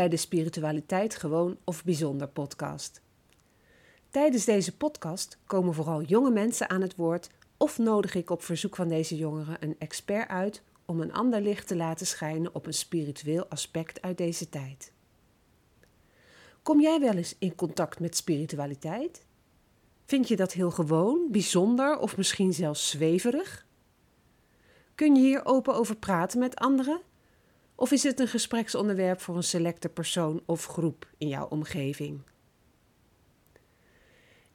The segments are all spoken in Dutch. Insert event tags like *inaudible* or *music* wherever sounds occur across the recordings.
bij de Spiritualiteit Gewoon of Bijzonder podcast. Tijdens deze podcast komen vooral jonge mensen aan het woord of nodig ik op verzoek van deze jongeren een expert uit om een ander licht te laten schijnen op een spiritueel aspect uit deze tijd. Kom jij wel eens in contact met spiritualiteit? Vind je dat heel gewoon, bijzonder of misschien zelfs zweverig? Kun je hier open over praten met anderen? Of is het een gespreksonderwerp voor een selecte persoon of groep in jouw omgeving?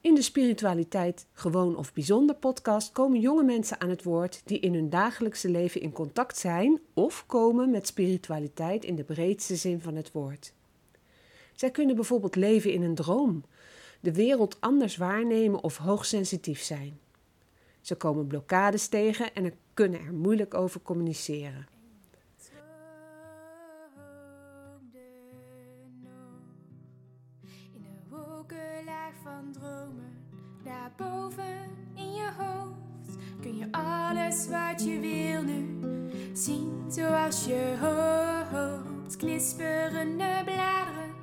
In de Spiritualiteit Gewoon of Bijzonder podcast komen jonge mensen aan het woord die in hun dagelijkse leven in contact zijn of komen met spiritualiteit in de breedste zin van het woord. Zij kunnen bijvoorbeeld leven in een droom, de wereld anders waarnemen of hoogsensitief zijn. Ze komen blokkades tegen en kunnen er moeilijk over communiceren. Daarboven in je hoofd, kun je alles wat je wil nu zien zoals je hoopt. Knisperende bladeren,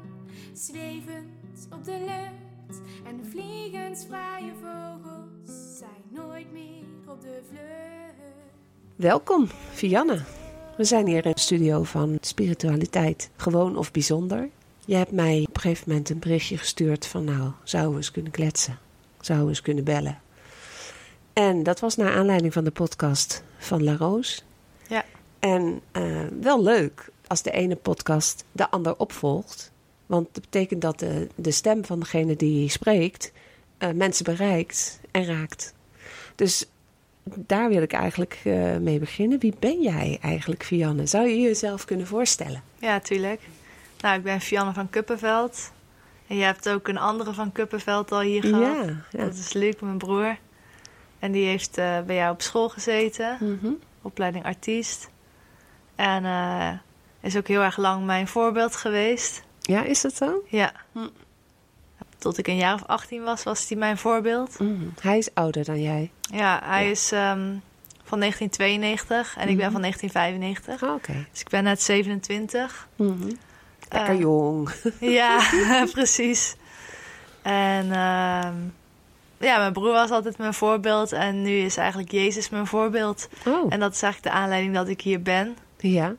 zwevend op de lucht en de vliegensvrije vogels zijn nooit meer op de vlucht. Welkom, Vianne. We zijn hier in de studio van Spiritualiteit, gewoon of bijzonder. Je hebt mij op een gegeven moment een berichtje gestuurd van nou, zouden we eens kunnen kletsen? Zouden we eens kunnen bellen? En dat was naar aanleiding van de podcast van La Roos. Ja. En eh, wel leuk als de ene podcast de ander opvolgt. Want dat betekent dat de, de stem van degene die spreekt eh, mensen bereikt en raakt. Dus daar wil ik eigenlijk eh, mee beginnen. Wie ben jij eigenlijk, Vianne? Zou je jezelf kunnen voorstellen? Ja, tuurlijk. Nou, ik ben Fianne van Kuppenveld. En je hebt ook een andere van Kuppenveld al hier gehad. Ja, ja. Dat is Luc, mijn broer. En die heeft eh, bij jou op school gezeten. Mhm. Opleiding artiest. En eh, is ook heel erg lang mijn voorbeeld geweest. Ja, is dat zo? Ja. Hm. Tot ik een jaar of 18 was, was hij mijn voorbeeld. Mhm. Hij is ouder dan jij. Ja, hij Ja. is ehm, van 1992 en ik ben Mhm. van 1995. Ah, Oké. Dus ik ben net 27. Mhm. Lekker Eh, jong. Ja, *laughs* *laughs* precies. En ehm, ja, mijn broer was altijd mijn voorbeeld. En nu is eigenlijk Jezus mijn voorbeeld. Oh, En dat is eigenlijk de aanleiding dat ik hier ben. ja.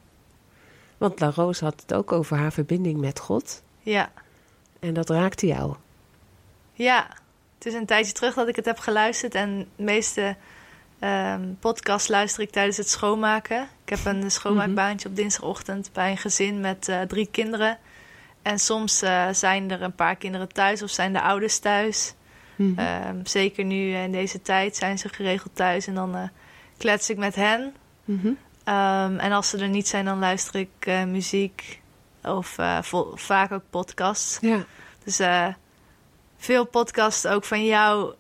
Want La Roos had het ook over haar verbinding met God. Ja, En dat raakte jou. ja. Het is een tijdje terug dat ik het heb geluisterd. En de meeste ehm podcasts luister ik tijdens het schoonmaken. Ik heb een schoonmaakbaantje op dinsdagochtend bij een gezin met eh, drie kinderen. En soms eh, zijn er een paar kinderen thuis of zijn de ouders thuis. Mhm. Ehm, zeker nu in deze tijd zijn ze geregeld thuis en dan eh, klets ik met hen. Mhm. Ehm, en als ze er niet zijn, dan luister ik muziek of vaak ook podcasts. Ja. Dus veel podcasts ook van jou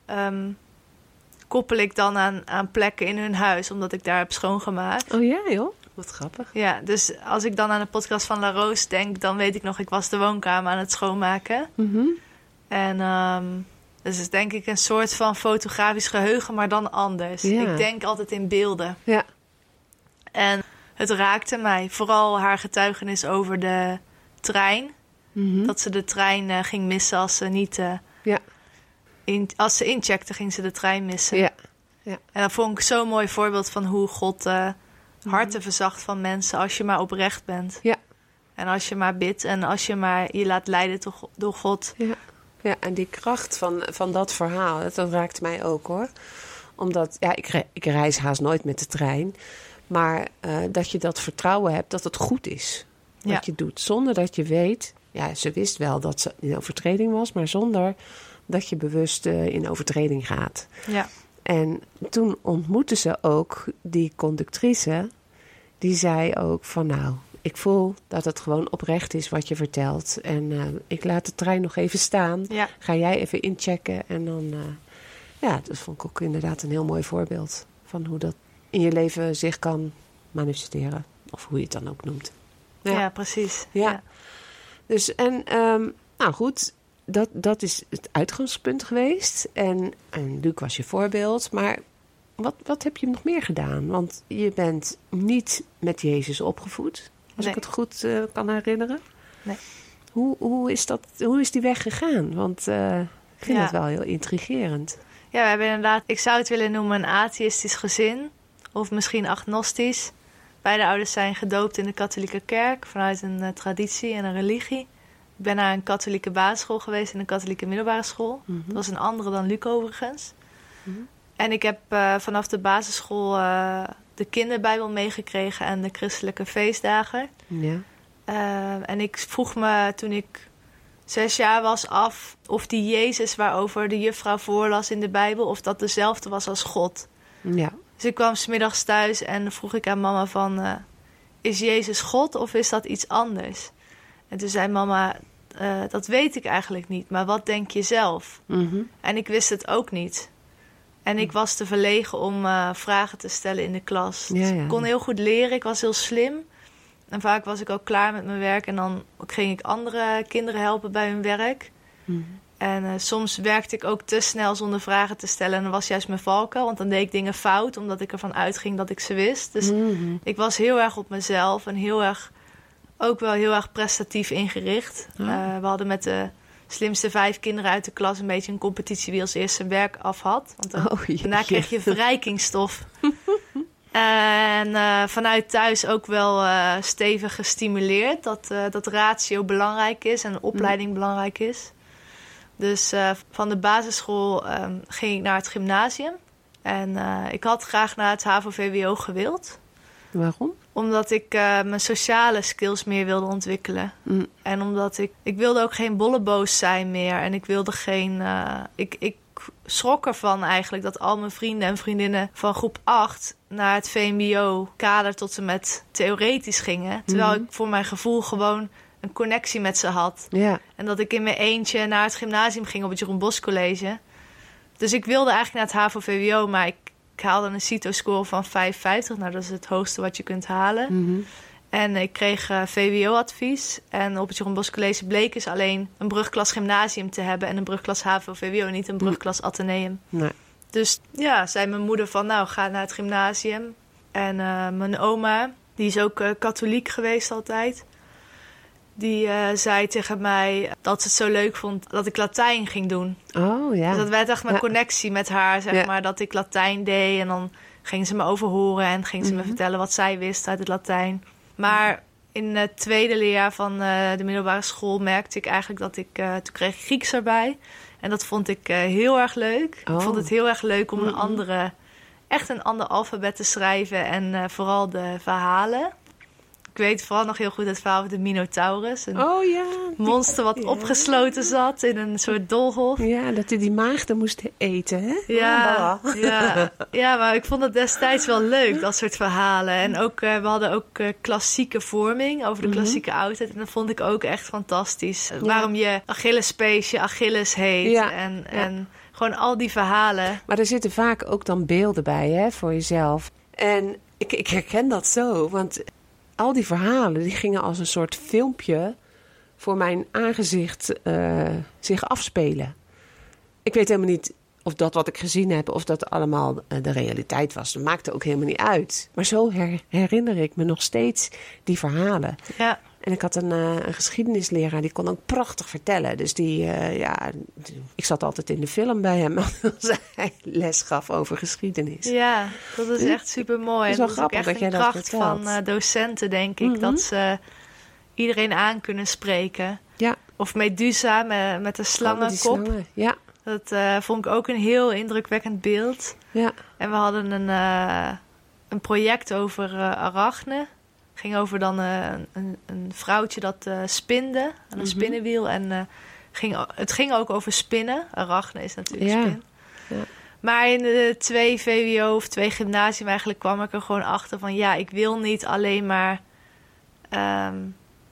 koppel ik dan aan, aan plekken in hun huis, omdat ik daar heb schoongemaakt. Oh ja, joh. Wat grappig. Ja, dus als ik dan aan de podcast van La Roos denk, dan weet ik nog, ik was de woonkamer aan het schoonmaken. Mhm. En ehm dus het is denk ik een soort van fotografisch geheugen, maar dan anders. Ja. Ik denk altijd in beelden. Ja. En het raakte mij. Vooral haar getuigenis over de trein. Mhm. Dat ze de trein eh, ging missen als ze niet... eh, Ja. In, als ze incheckte, ging ze de trein missen. Ja. En dat vond ik zo'n mooi voorbeeld van hoe God Mhm. harten verzacht van mensen als je maar oprecht bent. Ja. En als je maar bidt en als je maar je laat leiden door, door God. Ja. ja, en die kracht van, van dat verhaal, dat, dat raakt mij ook hoor. Omdat, ja, ik, re- ik reis haast nooit met de trein. Maar eh, dat je dat vertrouwen hebt dat het goed is wat Ja. je doet. Zonder dat je weet, ja, ze wist wel dat ze in overtreding was, maar zonder dat je bewust eh, in overtreding gaat. Ja. En toen ontmoette ze ook die conductrice. Die zei ook van nou, ik voel dat het gewoon oprecht is wat je vertelt. En eh, ik laat de trein nog even staan. Ja. Ga jij even inchecken. En dan, eh, ja, dat vond ik ook inderdaad een heel mooi voorbeeld. Van hoe dat in je leven zich kan manifesteren. Of hoe je het dan ook noemt. Ja, precies. Ja. Dus en, ehm, nou goed, dat, dat is het uitgangspunt geweest. En, en Luc was je voorbeeld. Maar wat, wat heb je nog meer gedaan? Want je bent niet met Jezus opgevoed, als Nee. ik het goed eh, kan herinneren. Nee. Hoe, hoe, is dat, hoe is die weg gegaan? Want eh, ik vind Ja. het wel heel intrigerend. Ja, we hebben inderdaad, ik zou het willen noemen een atheïstisch gezin. Of misschien agnostisch. Beide ouders zijn gedoopt in de katholieke kerk vanuit een eh, traditie en een religie. Ik ben naar een katholieke basisschool geweest en een katholieke middelbare school. Mhm. Dat was een andere dan Luc overigens. Mhm. En ik heb eh, vanaf de basisschool eh, de kinderbijbel meegekregen en de christelijke feestdagen. Ja. Eh, en ik vroeg me toen ik zes jaar was af of die Jezus waarover de juffrouw voorlas in de Bijbel, of dat dezelfde was als God. Ja. Dus ik kwam smiddags thuis en vroeg ik aan mama van, is Jezus God of is dat iets anders? En toen zei mama, eh, dat weet ik eigenlijk niet, maar wat denk je zelf? Mhm. En ik wist het ook niet. En ik was te verlegen om eh, vragen te stellen in de klas. Ja, Dus ik kon heel goed leren, ik was heel slim. En vaak was ik ook klaar met mijn werk en dan ging ik andere kinderen helpen bij hun werk. Mhm. En eh, soms werkte ik ook te snel zonder vragen te stellen. En dat was juist mijn valkuil, want dan deed ik dingen fout omdat ik ervan uitging dat ik ze wist. Dus Mhm. ik was heel erg op mezelf en heel erg, ook wel heel erg prestatief ingericht. Eh, we hadden met de slimste vijf kinderen uit de klas een beetje een competitie wie als eerste zijn werk af had. Want dan, Oh, daarna kreeg je verrijkingsstof. *laughs* en eh, vanuit thuis ook wel eh, stevig gestimuleerd dat, eh, dat ratio belangrijk is en opleiding belangrijk is. Dus eh, van de basisschool ehm, ging ik naar het gymnasium. En eh, ik had graag naar het HAVO-VWO gewild Waarom? omdat ik eh, mijn sociale skills meer wilde ontwikkelen. Mm. En omdat ik... Ik wilde ook geen bolleboos zijn meer. En ik wilde geen... eh, ik, ik schrok ervan eigenlijk dat al mijn vrienden en vriendinnen van groep 8 naar het VMBO kader tot en met theoretisch gingen. Terwijl Mhm. ik voor mijn gevoel gewoon een connectie met ze had. Ja. En dat ik in mijn eentje naar het gymnasium ging op het Jeroen Bos College. Dus ik wilde eigenlijk naar het HAVO-VWO, maar ik, ik haalde een CITO-score van 5,50. Nou, dat is het hoogste wat je kunt halen. Mhm. En ik kreeg eh, VWO-advies. En op het Jeroen Bos College bleek dus alleen een brugklas gymnasium te hebben... en een brugklas HAVO-VWO, niet een brugklas Atheneum. Nee. Dus ja, zei mijn moeder van, nou, ga naar het gymnasium. En eh, mijn oma, die is ook eh, katholiek geweest altijd... die eh, zei tegen mij dat ze het zo leuk vond dat ik Latijn ging doen. Oh, ja. Dus dat werd echt mijn Ja. connectie met haar, zeg Ja. maar. Dat ik Latijn deed en dan ging ze me overhoren... en ging ze me Mhm. vertellen wat zij wist uit het Latijn. Maar in het tweede leerjaar van eh, de middelbare school merkte ik eigenlijk dat ik... eh, toen kreeg ik Grieks erbij. En dat vond ik heel erg leuk. Oh. Ik vond het heel erg leuk om een andere... echt een ander alfabet te schrijven en vooral de verhalen. Ik weet vooral nog heel goed het verhaal van de Minotaurus. Een Oh, ja. monster wat ja. opgesloten zat in een soort doolhof. Ja, dat hij die maagden moest eten, hè? Ja, Oh, ja, ja, maar ik vond het destijds wel leuk, dat soort verhalen. En ook, eh, we hadden ook eh, klassieke vorming over de Mhm. klassieke oudheid. En dat vond ik ook echt fantastisch. Waarom je Achillespeesje Achilles heet. Ja, En, ja. en gewoon al die verhalen. Maar er zitten vaak ook dan beelden bij, hè, voor jezelf. En ik, ik herken dat zo, want al die verhalen die gingen als een soort filmpje voor mijn aangezicht eh, zich afspelen. Ik weet helemaal niet of dat wat ik gezien heb, of dat allemaal eh, de realiteit was. Dat maakte ook helemaal niet uit. Maar zo her- herinner ik me nog steeds die verhalen. Ja, En ik had een, een geschiedenisleraar, die kon ook prachtig vertellen. Dus die, eh, ja, ik zat altijd in de film bij hem *laughs* als hij les gaf over geschiedenis. ja dat is echt super mooi. Het is wel dat is ook grappig echt dat jij dat kracht van eh, docenten, denk ik. Mhm. Dat ze iedereen aan kunnen spreken. Ja, Of Medusa met, met de oh, slangenkop. slangen. Ja, Dat vond ik ook een heel indrukwekkend beeld. ja. En we hadden een, een project over arachne. Ging over dan eh, een, een vrouwtje dat eh, spinde aan een Mhm. spinnenwiel. En eh, ging, het ging ook over spinnen. Arachne is natuurlijk Ja. spin. Ja. Maar in de twee VWO of twee gymnasium eigenlijk kwam ik er gewoon achter van... ja, ik wil niet alleen maar ehm,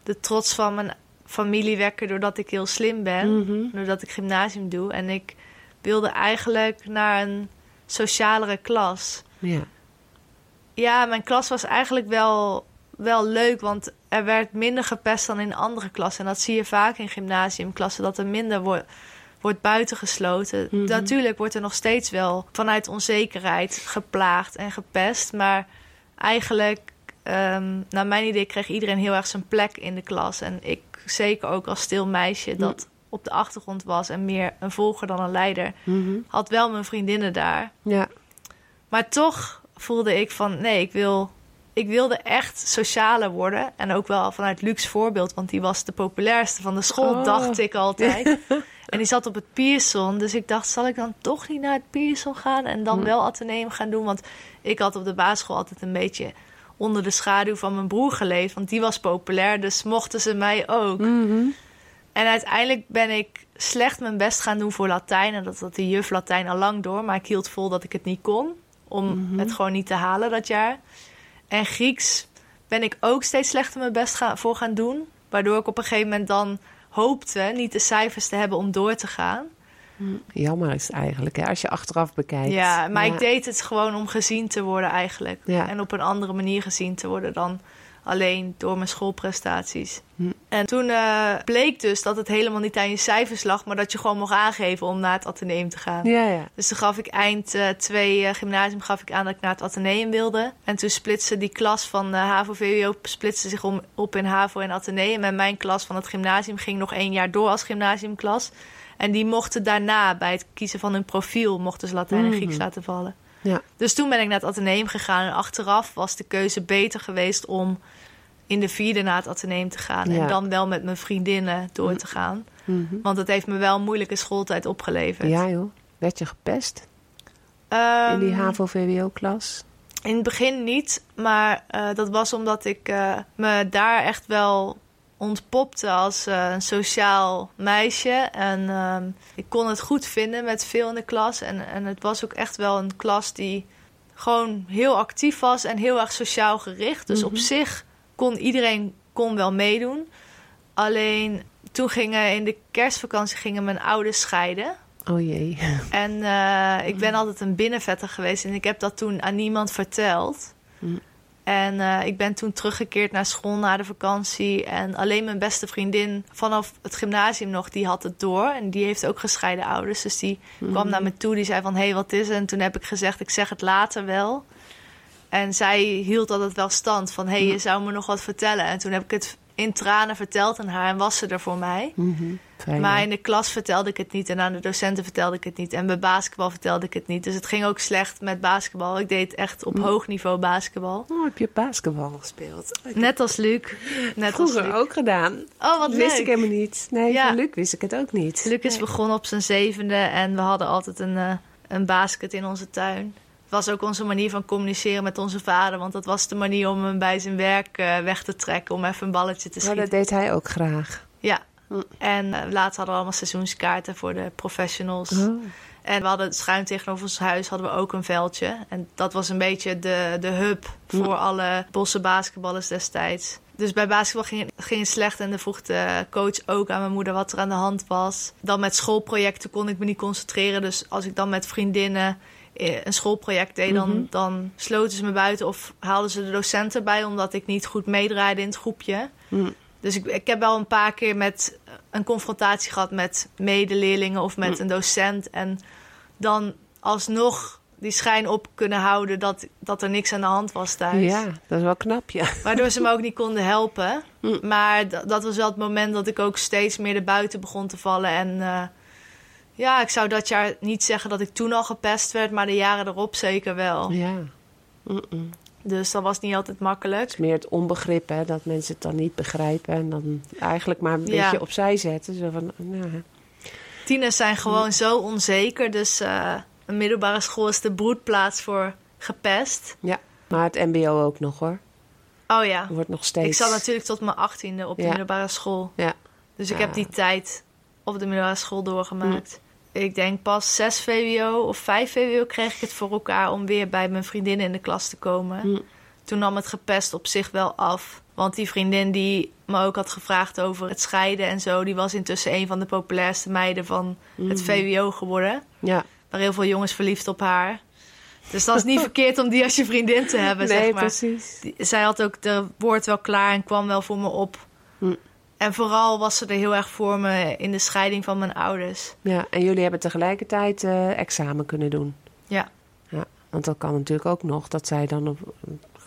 de trots van mijn familie wekken... doordat ik heel slim ben Mhm. doordat ik gymnasium doe. En ik wilde eigenlijk naar een socialere klas. ja. Ja, mijn klas was eigenlijk wel, wel leuk, want er werd minder gepest dan in andere klassen. En dat zie je vaak in gymnasiumklassen, dat er minder wordt wordt buitengesloten. Mhm. Natuurlijk wordt er nog steeds wel vanuit onzekerheid geplaagd en gepest. Maar eigenlijk ehm, naar mijn idee kreeg iedereen heel erg zijn plek in de klas. En ik zeker ook als stil meisje dat op de achtergrond was en meer een volger dan een leider, Mhm. had wel mijn vriendinnen daar. Ja. Maar toch voelde ik van nee, ik wil. Ik wilde echt socialer worden. En ook wel vanuit Lucs voorbeeld, want die was de populairste van de school, Oh. dacht ik altijd. *laughs* en die zat op het Pearson. Dus ik dacht, zal ik dan toch niet naar het Pearson gaan en dan Hm. wel Atheneum gaan doen? Want ik had op de basisschool altijd een beetje onder de schaduw van mijn broer geleefd. Want die was populair, dus mochten ze mij ook. Mhm. En uiteindelijk ben ik slecht mijn best gaan doen voor Latijn. En dat had de juf Latijn al lang door. Maar ik hield vol dat ik het niet kon. Om Mhm. het gewoon niet te halen dat jaar. En Grieks ben ik ook steeds slechter mijn best voor gaan doen. Waardoor ik op een gegeven moment dan hoopte niet de cijfers te hebben om door te gaan. Jammer is het eigenlijk, hè, als je achteraf bekijkt. Ja, maar Ja. ik deed het gewoon om gezien te worden eigenlijk. Ja. En op een andere manier gezien te worden dan alleen door mijn schoolprestaties. Hm. En toen eh, bleek dus dat het helemaal niet aan je cijfers lag... maar dat je gewoon mocht aangeven om naar het ateneum te gaan. Ja, ja. Dus toen gaf ik eind eh, twee eh, gymnasium gaf ik aan dat ik naar het ateneum wilde. En toen splitste die klas van HAVO-VWO splitste zich om, op in HAVO en ateneum. En mijn klas van het gymnasium ging nog één jaar door als gymnasiumklas. En die mochten daarna bij het kiezen van hun profiel... mochten ze Latijn en Grieks Mhm. laten vallen. Ja. Dus toen ben ik naar het ateneum gegaan. En achteraf was de keuze beter geweest om in de vierde naar het ateneum te gaan. Ja. En dan wel met mijn vriendinnen door te gaan. Mhm. Want het heeft me wel een moeilijke schooltijd opgeleverd. Ja, joh. Werd je gepest Ehm, in die HAVO-VWO-klas? In het begin niet, maar eh, dat was omdat ik eh, me daar echt wel ontpopte als eh, een sociaal meisje. En ehm, ik kon het goed vinden met veel in de klas. En, en het was ook echt wel een klas die gewoon heel actief was en heel erg sociaal gericht. Dus op Mhm. zich kon iedereen kon wel meedoen. Alleen toen gingen in de kerstvakantie gingen mijn ouders scheiden. Oh jee. En eh, ik ben altijd een binnenvetter geweest en ik heb dat toen aan niemand verteld. Hm. En eh, ik ben toen teruggekeerd naar school na de vakantie. En alleen mijn beste vriendin vanaf het gymnasium nog, die had het door. En die heeft ook gescheiden ouders. Dus die kwam naar me toe, die zei van, hé, hey, wat is er? En toen heb ik gezegd, ik zeg het later wel. En zij hield altijd wel stand van, hé, hey, je zou me nog wat vertellen. En toen heb ik het in tranen verteld aan haar en was ze er voor mij. Mhm. Fijn, Maar in de klas vertelde ik het niet en aan de docenten vertelde ik het niet. En bij basketbal vertelde ik het niet. Dus het ging ook slecht met basketbal. Ik deed echt op Hm. hoog niveau basketbal. Oh, heb je basketbal gespeeld? Net als Luc. Net als Vroeger Luc. ook gedaan. Oh, wat wist ik helemaal niet. Nee, Ja. van Luc wist ik het ook niet. Luc is Nee. begonnen op zijn zevende en we hadden altijd een, eh, een basket in onze tuin. Was ook onze manier van communiceren met onze vader. Want dat was de manier om hem bij zijn werk eh, weg te trekken. Om even een balletje te Maar schieten. dat deed hij ook graag. Ja. Hm. En later hadden we allemaal seizoenskaarten voor de professionals. Oh. En we hadden schuin tegenover ons huis hadden we ook een veldje. En dat was een beetje de, de hub voor Hm. alle bosse basketballers destijds. Dus bij basketbal ging, het- ging het slecht en dan vroeg de coach ook aan mijn moeder wat er aan de hand was. Dan met schoolprojecten kon ik me niet concentreren. Dus als ik dan met vriendinnen een schoolproject deed, dan, Mhm. dan sloten ze me buiten of haalden ze de docenten bij omdat ik niet goed meedraaide in het groepje. Hm. Dus ik, ik heb wel een paar keer met een confrontatie gehad met medeleerlingen of met Hm. een docent. En dan alsnog die schijn op kunnen houden dat, dat er niks aan de hand was thuis. Ja, dat is wel knap, ja. Waardoor ze me ook niet konden helpen. Maar dat was wel het moment dat ik ook steeds meer de buiten begon te vallen. En eh, ja, ik zou dat jaar niet zeggen dat ik toen al gepest werd, maar de jaren erop zeker wel. Ja. Dus dat was niet altijd Het makkelijk. is meer het onbegrip, hè, dat mensen het dan niet begrijpen. En dan eigenlijk maar een Ja. beetje opzij zetten. Zo van, nou, Tieners zijn gewoon zo onzeker. Dus eh, een middelbare school is de broedplaats voor gepest. ja. Maar het mbo ook nog, hoor. Oh ja. Wordt nog steeds... Ik zat natuurlijk tot mijn achttiende op de Ja. middelbare school. Ja. Dus ik Ja. heb die tijd op de middelbare school doorgemaakt. Ik denk pas 6 VWO of 5 VWO kreeg ik het voor elkaar om weer bij mijn vriendinnen in de klas te komen. Hm. Toen nam het gepest op zich wel af. Want die vriendin die me ook had gevraagd over het scheiden en zo, die was intussen een van de populairste meiden van het Mhm. VWO geworden. Ja, Waar heel veel jongens verliefd op haar. Dus dat is niet *laughs* verkeerd om die als je vriendin te hebben, nee, zeg maar. precies. Zij had ook de woord wel klaar en kwam wel voor me op. En vooral was ze er heel erg voor me in de scheiding van mijn ouders. Ja, en jullie hebben tegelijkertijd eh, examen kunnen doen. Ja. ja. Want dat kan natuurlijk ook nog, dat zij dan op,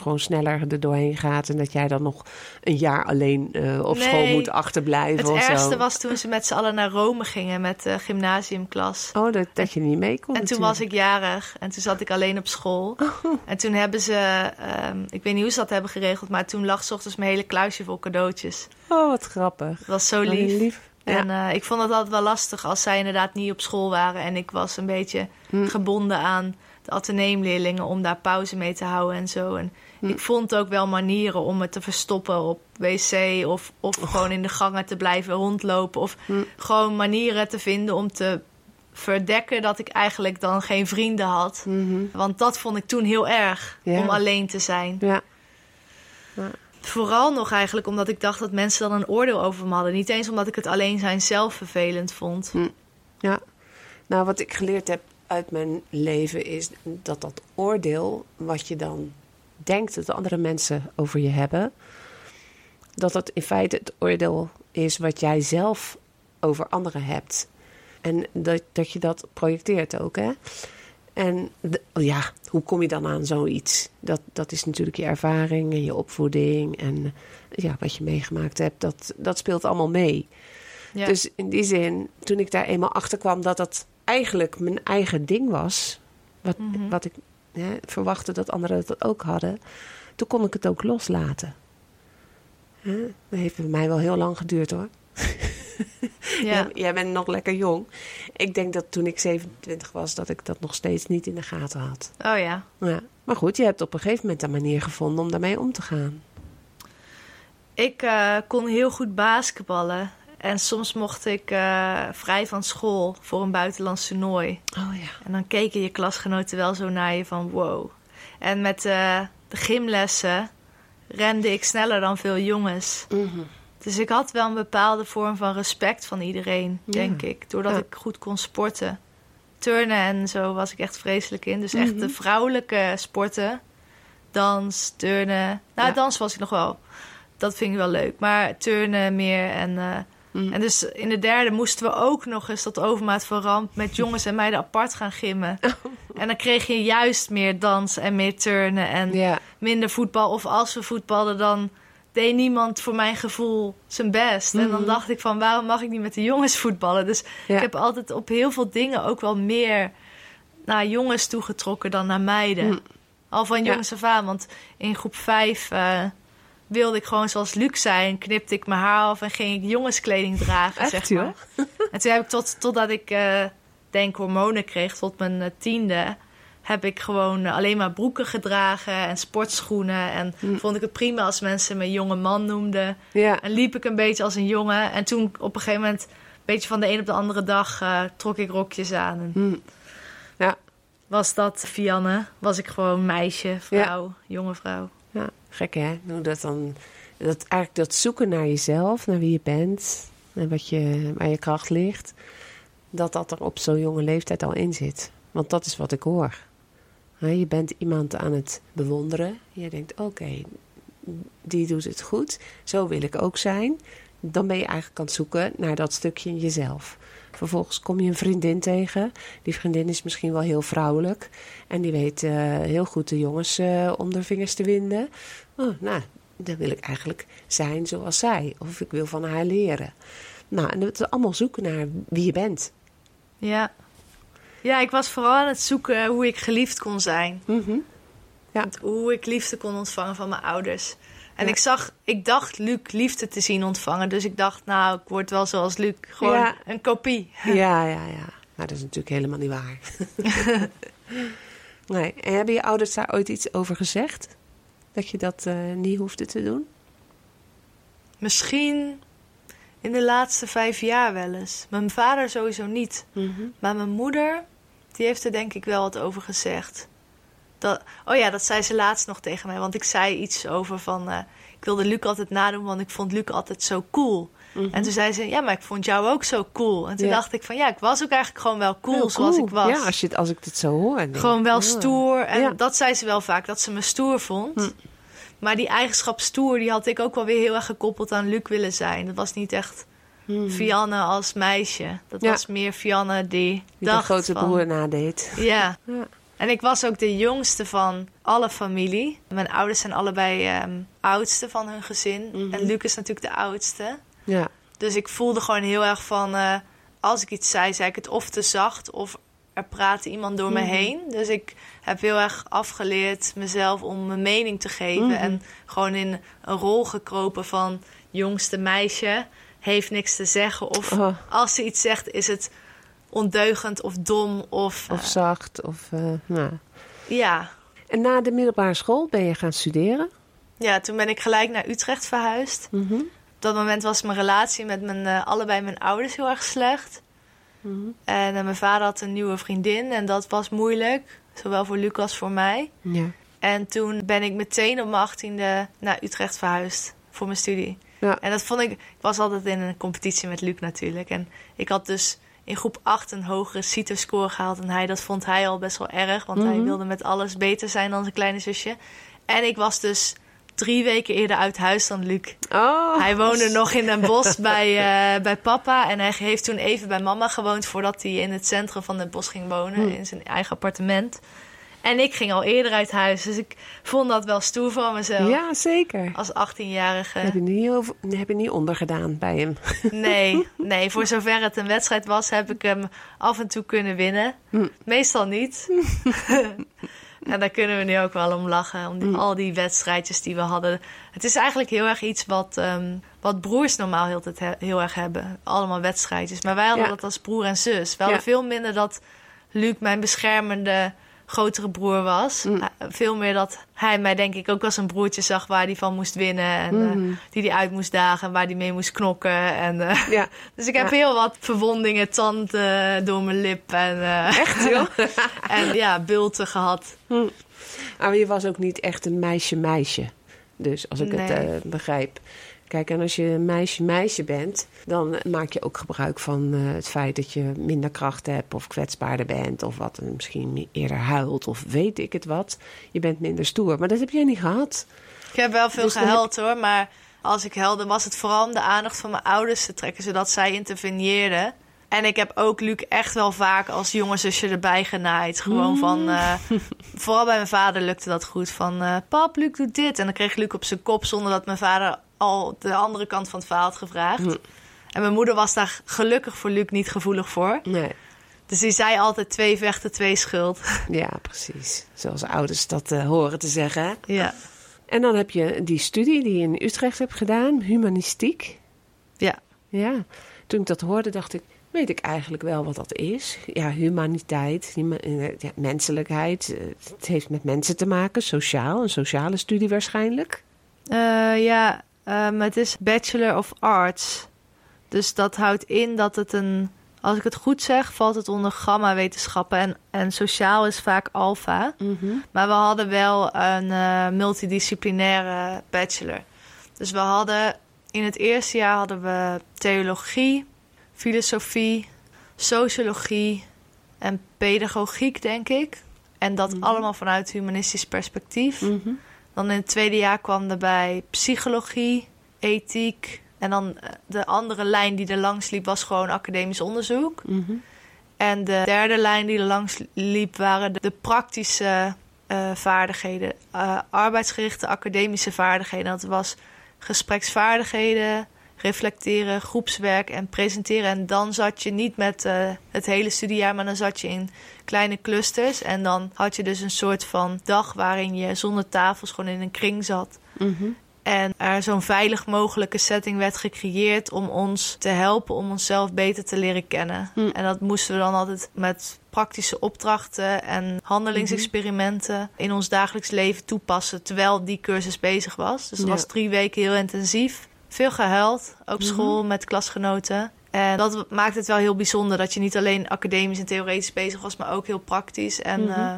gewoon sneller er doorheen gaat. En dat jij dan nog een jaar alleen eh, op Nee, school moet achterblijven Het of ergste zo. was toen ze met z'n allen naar Rome gingen met de gymnasiumklas. Oh, dat, dat je niet mee kon. En toen was ik jarig en toen zat ik alleen op school. En toen hebben ze, ehm, ik weet niet hoe ze dat hebben geregeld, maar toen lag 's ochtends mijn hele kluisje vol cadeautjes. Oh, wat grappig. Dat was zo Oh, lief. Ja. En eh, ik vond het altijd wel lastig als zij inderdaad niet op school waren. En ik was een beetje Hm. gebonden aan de ateneumleerlingen om daar pauze mee te houden en zo. En Hm. ik vond ook wel manieren om het te verstoppen op wc of, of gewoon in de gangen te blijven rondlopen. Of Hm. gewoon manieren te vinden om te verdekken dat ik eigenlijk dan geen vrienden had. Mhm. Want dat vond ik toen heel erg, Ja. om alleen te zijn. Ja. Vooral nog eigenlijk omdat ik dacht dat mensen dan een oordeel over me hadden. Niet eens omdat ik het alleen zijn zelf vervelend vond. Ja, nou wat ik geleerd heb uit mijn leven is dat dat oordeel wat je dan denkt dat andere mensen over je hebben, dat dat in feite het oordeel is wat jij zelf over anderen hebt. En dat, dat je dat projecteert ook, hè? En de- ja, hoe kom je dan aan zoiets? Dat, dat is natuurlijk je ervaring en je opvoeding en ja, wat je meegemaakt hebt. Dat, dat speelt allemaal mee. Ja. Dus in die zin, toen ik daar eenmaal achter kwam dat dat eigenlijk mijn eigen ding was, wat, Mhm. wat ik hè, verwachtte dat anderen dat ook hadden, toen kon ik het ook loslaten. Hè? Dat heeft bij mij wel heel lang geduurd hoor. *laughs* ja. Jij, jij bent nog lekker jong. Ik denk dat toen ik 27 was, dat ik dat nog steeds niet in de gaten had. Oh ja. Ja. Maar goed, je hebt op een gegeven moment een manier gevonden om daarmee om te gaan. Ik eh, kon heel goed basketballen. En soms mocht ik eh, vrij van school voor een buitenlands toernooi. Oh ja. En dan keken je klasgenoten wel zo naar je van wow. En met eh, de gymlessen rende ik sneller dan veel jongens. Mhm. Dus ik had wel een bepaalde vorm van respect van iedereen, Ja. denk ik. Doordat Ja. ik goed kon sporten. Turnen en zo was ik echt vreselijk in. Dus echt Mhm. de vrouwelijke sporten. Dans, turnen. Nou, dans was ik nog wel. Dat vind ik wel leuk. Maar turnen meer. En, eh, Mhm. en dus in de derde moesten we ook nog eens tot overmaat van ramp... met jongens en meiden apart gaan gimmen. En dan kreeg je juist meer dans en meer turnen en minder voetbal. Of als we voetbalden, dan deed niemand voor mijn gevoel zijn best. En dan Mhm. dacht ik van, waarom mag ik niet met de jongens voetballen? Dus Ja. ik heb altijd op heel veel dingen ook wel meer naar jongens toegetrokken dan naar meiden. Mhm. Al van Ja. jongens af aan, want in groep 5 wilde ik gewoon zoals Luc zijn. Knipte ik mijn haar af en ging ik jongenskleding dragen, Echt, zeg joh? maar. *laughs* En toen heb ik tot, totdat ik eh, denk hormonen kreeg, tot mijn eh, tiende... heb ik gewoon eh, alleen maar broeken gedragen en sportschoenen. En Hm. vond ik het prima als mensen me jonge man noemden. Ja. En liep ik een beetje als een jongen. En toen op een gegeven moment, een beetje van de een op de andere dag... trok ik rokjes aan. En Hm. Ja. was dat Vianne? Was ik gewoon meisje, vrouw, jonge vrouw. Ja, gek hè? Dat dan. Dat eigenlijk dat zoeken naar jezelf, naar wie je bent en wat je, waar je kracht ligt, dat dat er op zo'n jonge leeftijd al in zit. Want dat is wat ik hoor. Je bent iemand aan het bewonderen. Je denkt: oké, die doet het goed. Zo wil ik ook zijn. Dan ben je eigenlijk aan het zoeken naar dat stukje in jezelf. Vervolgens kom je een vriendin tegen. Die vriendin is misschien wel heel vrouwelijk. En die weet eh, heel goed de jongens eh, om de vingers te winden. Oh, nou, dan wil ik eigenlijk zijn zoals zij. Of ik wil van haar leren. Nou, en het is allemaal zoeken naar wie je bent. Ja. Ja, ik was vooral aan het zoeken hoe ik geliefd kon zijn. Mhm. Ja. Want Hoe ik liefde kon ontvangen van mijn ouders. En Ja. ik zag, ik dacht Luc liefde te zien ontvangen. Dus ik dacht, nou, ik word wel zoals Luc. Gewoon Ja. een kopie. *laughs* Ja, ja, ja. Maar dat is natuurlijk helemaal niet waar. *laughs* nee. En hebben je ouders daar ooit iets over gezegd? Dat je dat eh, niet hoefde te doen? Misschien in de laatste vijf jaar wel eens. Mijn vader sowieso niet. Maar mijn moeder, die heeft er denk ik wel wat over gezegd. Dat, oh ja, dat zei ze laatst nog tegen mij. Want ik zei iets over van... eh, ik wilde Luc altijd nadoen, want ik vond Luc altijd zo cool. En toen zei ze, ja, maar ik vond jou ook zo cool. En toen Ja. dacht ik van, ja, ik was ook eigenlijk gewoon wel cool zoals ik was. Ja, als, je, het- als ik het zo hoor. denk Gewoon wel ja. stoer. En Ja. dat zei ze wel vaak, dat ze me stoer vond. Hm. Maar die eigenschap stoer, die had ik ook wel weer heel erg gekoppeld aan Luc willen zijn. Dat was niet echt Mhm. Fianne als meisje. Dat was meer Fianne die, Die de grote broer nadeed. Ja. Ja. En ik was ook de jongste van alle familie. Mijn ouders zijn allebei ehm, oudste van hun gezin. Mhm. En Luc is natuurlijk de oudste. Ja. Dus ik voelde gewoon heel erg van... eh, als ik iets zei, zei ik het of te zacht... of er praatte iemand door me Mhm. heen. Dus ik heb heel erg afgeleerd mezelf om mijn mening te geven. Mhm. En gewoon in een rol gekropen van... jongste meisje, heeft niks te zeggen. Of Oh, als ze iets zegt, is het ondeugend of dom. Of, of eh, zacht. Of, eh, nou. ja. En na de middelbare school ben je gaan studeren? ja, toen ben ik gelijk naar Utrecht verhuisd. Mhm. Op dat moment was mijn relatie met mijn, eh, allebei mijn ouders heel erg slecht. Mhm. En mijn vader had een nieuwe vriendin en dat was moeilijk. Zowel voor Lucas als voor mij. Ja. En toen ben ik meteen op mijn achttiende naar Utrecht verhuisd voor mijn studie. Ja. En dat vond ik... Ik was altijd in een competitie met Luc natuurlijk. En ik had dus in groep 8 een hogere CITO-score gehaald. En hij, dat vond hij al best wel erg. Want hij Mhm. wilde met alles beter zijn dan zijn kleine zusje. En ik was dus drie weken eerder uit huis dan Luc. Oh, Hij woonde nog in Den Bosch bij, eh, bij papa. En hij heeft toen even bij mama gewoond voordat hij in het centrum van Den Bosch ging wonen. Hmm. In zijn eigen appartement. En ik ging al eerder uit huis. Dus ik vond dat wel stoer van mezelf. Ja, zeker. Als 18-jarige. Heb je niet, over, heb je niet ondergedaan bij hem? *laughs* Nee, nee, voor zover het een wedstrijd was, heb ik hem af en toe kunnen winnen. Hm. Meestal niet. *laughs* *laughs* en daar kunnen we nu ook wel om lachen. Om die- Hm. al die wedstrijdjes die we hadden. Het is eigenlijk heel erg iets wat, ehm, wat broers normaal heel, he- heel erg hebben. Allemaal wedstrijdjes. Maar wij hadden Ja. dat als broer en zus. We hadden Ja. veel minder dat Luc mijn beschermende grotere broer was. Hm. Eh, Veel meer dat hij mij denk ik ook als een broertje zag waar hij van moest winnen. En Mhm. die hij uit moest dagen en waar hij mee moest knokken. En, eh, Ja, *laughs* dus ik heb Ja. heel wat verwondingen, tanden door mijn lip en, echt joh. *laughs* en ja, bulten gehad. Maar je was ook niet echt een meisje-meisje. Dus als ik het Nee. begrijp. Kijk, en als je een meisje-meisje bent, dan maak je ook gebruik van eh, het feit dat je minder kracht hebt of kwetsbaarder bent of wat en misschien eerder huilt of weet ik het wat. Je bent minder stoer, maar dat heb jij niet gehad. Ik heb wel veel Dus dan gehuild hoor, maar als ik huilde was het vooral om de aandacht van mijn ouders te trekken, zodat zij interveneerden. En ik heb ook Luc echt wel vaak als jonge zusje erbij genaaid. Gewoon van, eh, vooral bij mijn vader lukte dat goed. Van, eh, pap, Luc doet dit. En dan kreeg Luc op zijn kop zonder dat mijn vader al de andere kant van het verhaal had gevraagd. Hm. En mijn moeder was daar gelukkig voor Luc niet gevoelig voor. Nee. Dus die zei altijd twee vechten, twee schuld. *laughs* Ja, precies. Zoals ouders dat eh, horen te zeggen. ja. En dan heb je die studie die je in Utrecht hebt gedaan, humanistiek. Ja. Ja, toen ik dat hoorde, dacht ik, weet ik eigenlijk wel wat dat is? Ja, humaniteit, huma- eh, ja, menselijkheid. eh, Het heeft met mensen te maken, sociaal, een sociale studie waarschijnlijk. Ja, ehm, het is Bachelor of Arts. Dus dat houdt in dat het een... Als ik het goed zeg, valt het onder gamma-wetenschappen. En, en sociaal is vaak alfa. Maar we hadden wel een eh, multidisciplinaire bachelor. Dus we hadden... In het eerste jaar hadden we theologie, filosofie, sociologie en pedagogiek, denk ik. En dat Mhm. allemaal vanuit humanistisch perspectief. Mhm. Dan in het tweede jaar kwam erbij psychologie, ethiek. En dan eh, de andere lijn die er langs liep was gewoon academisch onderzoek. Mhm. En de derde lijn die er langs liep waren de, de praktische eh, vaardigheden. eh, arbeidsgerichte academische vaardigheden. Dat was gespreksvaardigheden, reflecteren, groepswerk en presenteren. En dan zat je niet met eh, het hele studiejaar, maar dan zat je in kleine clusters. En dan had je dus een soort van dag waarin je zonder tafels gewoon in een kring zat. Mhm. En er zo'n veilig mogelijke setting werd gecreëerd om ons te helpen om onszelf beter te leren kennen. Hm. En dat moesten we dan altijd met praktische opdrachten en handelingsexperimenten in ons dagelijks leven toepassen terwijl die cursus bezig was. Dus Ja. was drie weken heel intensief. Veel gehuild, op Mhm. school met klasgenoten. En dat maakt het wel heel bijzonder dat je niet alleen academisch en theoretisch bezig was, maar ook heel praktisch. En Mhm. eh,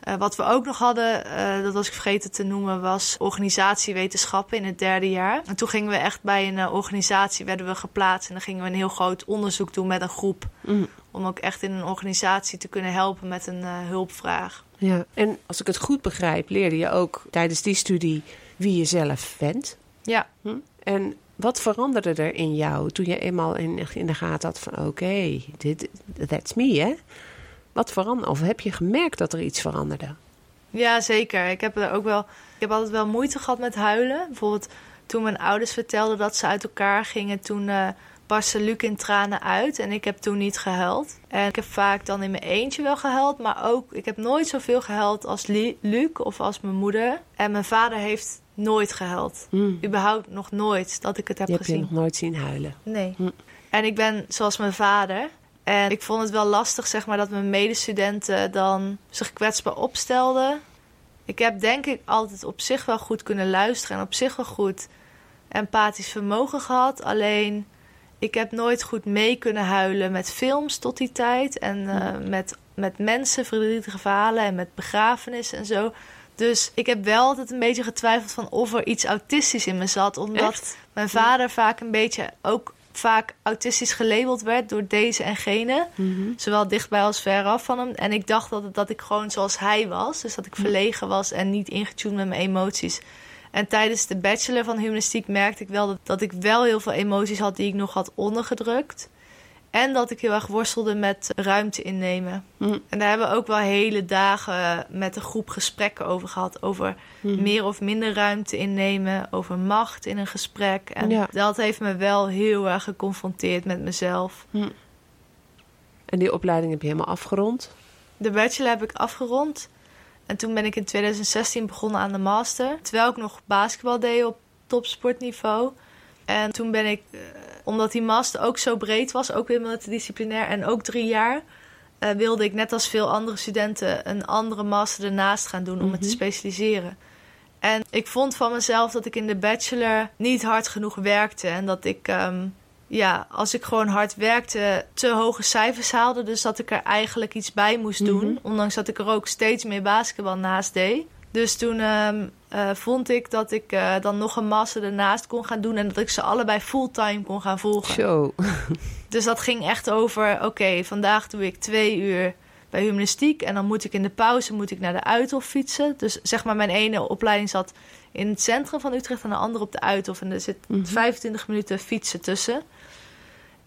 eh, wat we ook nog hadden, eh, dat was ik vergeten te noemen, was organisatiewetenschappen in het derde jaar. En toen gingen we echt bij een organisatie, werden we geplaatst. En dan gingen we een heel groot onderzoek doen met een groep. Mhm. Om ook echt in een organisatie te kunnen helpen met een hulpvraag. Ja, en als ik het goed begrijp, leerde je ook tijdens die studie wie je zelf bent. Ja, Hm? En wat veranderde er in jou toen je eenmaal in, in de gaten had van... oké, dit that's me, hè? Wat veranderde? Of heb je gemerkt dat er iets veranderde? Ja, zeker. Ik heb er ook wel. Ik heb altijd wel moeite gehad met huilen. Bijvoorbeeld toen mijn ouders vertelden dat ze uit elkaar gingen, toen uh, barstte Luc in tranen uit. En ik heb toen niet gehuild. En ik heb vaak dan in mijn eentje wel gehuild. Maar ook, ik heb nooit zoveel gehuild als Luc of als mijn moeder. En mijn vader heeft nooit gehuild. Mm. Überhaupt nog nooit dat ik het heb gezien. heb je nog nooit zien huilen. Nee. Hm. En ik ben zoals mijn vader. En ik vond het wel lastig, zeg maar, dat mijn medestudenten dan zich kwetsbaar opstelden. Ik heb denk ik altijd op zich wel goed kunnen luisteren en op zich wel goed empathisch vermogen gehad. Alleen ik heb nooit goed mee kunnen huilen met films tot die tijd. En eh, met, met mensen, verdrietige verhalen en met begrafenissen en zo. Dus ik heb wel altijd een beetje getwijfeld van of er iets autistisch in me zat. Omdat Echt? mijn vader vaak een beetje ook vaak autistisch gelabeld werd door deze en gene. Mhm. Zowel dichtbij als veraf van hem. En ik dacht dat, dat ik gewoon zoals hij was. Dus dat ik verlegen was en niet ingetuned met mijn emoties. En tijdens de bachelor van humanistiek merkte ik wel dat, dat ik wel heel veel emoties had die ik nog had ondergedrukt. En dat ik heel erg worstelde met ruimte innemen. Hm. En daar hebben we ook wel hele dagen met een groep gesprekken over gehad. Over Hm. meer of minder ruimte innemen. Over macht in een gesprek. En Ja. dat heeft me wel heel erg geconfronteerd met mezelf. En die opleiding heb je helemaal afgerond? De bachelor heb ik afgerond. En toen ben ik in 2016 begonnen aan de master. Terwijl ik nog basketbal deed op topsportniveau. En toen ben ik, eh, omdat die master ook zo breed was, ook weer multidisciplinair en ook drie jaar, eh, wilde ik net als veel andere studenten een andere master ernaast gaan doen om het te Mhm. specialiseren. En ik vond van mezelf dat ik in de bachelor niet hard genoeg werkte. En dat ik, ehm, ja, als ik gewoon hard werkte, te hoge cijfers haalde. Dus dat ik er eigenlijk iets bij moest doen. Mhm. Ondanks dat ik er ook steeds meer basketbal naast deed. Dus toen ehm, eh, vond ik dat ik eh, dan nog een master ernaast kon gaan doen. En dat ik ze allebei fulltime kon gaan volgen. Zo. *laughs* Dus dat ging echt over, oké, vandaag doe ik twee uur bij humanistiek. En dan moet ik in de pauze moet ik naar de Uithof fietsen. Dus zeg maar, mijn ene opleiding zat in het centrum van Utrecht en de andere op de Uithof. En er zit Mhm. 25 minuten fietsen tussen.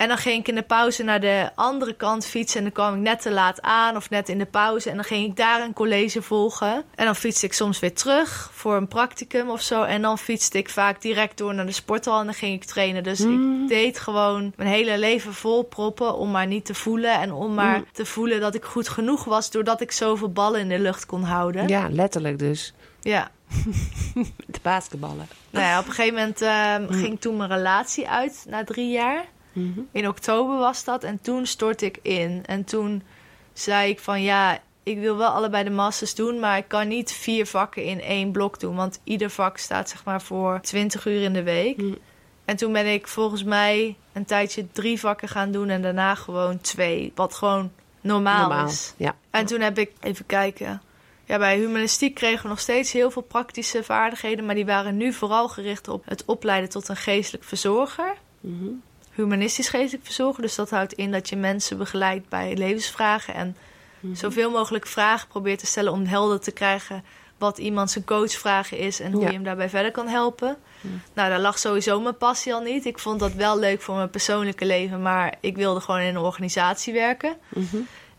En dan ging ik in de pauze naar de andere kant fietsen. En dan kwam ik net te laat aan of net in de pauze. En dan ging ik daar een college volgen. En dan fietste ik soms weer terug voor een practicum of zo. En dan fietste ik vaak direct door naar de sporthal en dan ging ik trainen. Dus Mm. ik deed gewoon mijn hele leven vol proppen om maar niet te voelen. En om maar Mm. te voelen dat ik goed genoeg was doordat ik zoveel ballen in de lucht kon houden. Ja, letterlijk dus. ja. *laughs* De basketballen. Nou ja, op een gegeven moment ehm, Mm. ging toen mijn relatie uit na drie jaar. Mhm. In oktober was dat. En toen stortte ik in. En toen zei ik van ja, ik wil wel allebei de masters doen. Maar ik kan niet vier vakken in één blok doen. Want ieder vak staat zeg maar voor 20 uur in de week. Mm. En toen ben ik volgens mij een tijdje drie vakken gaan doen. En daarna gewoon twee. Wat gewoon normaal, Normaal. is. Ja. En toen heb ik, even kijken. Ja, bij humanistiek kregen we nog steeds heel veel praktische vaardigheden. Maar die waren nu vooral gericht op het opleiden tot een geestelijk verzorger Mhm. Humanistisch geestelijk verzorger. Dus dat houdt in dat je mensen begeleidt bij levensvragen. En Mhm. zoveel mogelijk vragen probeert te stellen om helder te krijgen wat iemand zijn coachvragen is en hoe Ja. je hem daarbij verder kan helpen. Ja. Nou, daar lag sowieso mijn passie al niet. Ik vond dat wel leuk voor mijn persoonlijke leven, maar ik wilde gewoon in een organisatie werken. Mhm.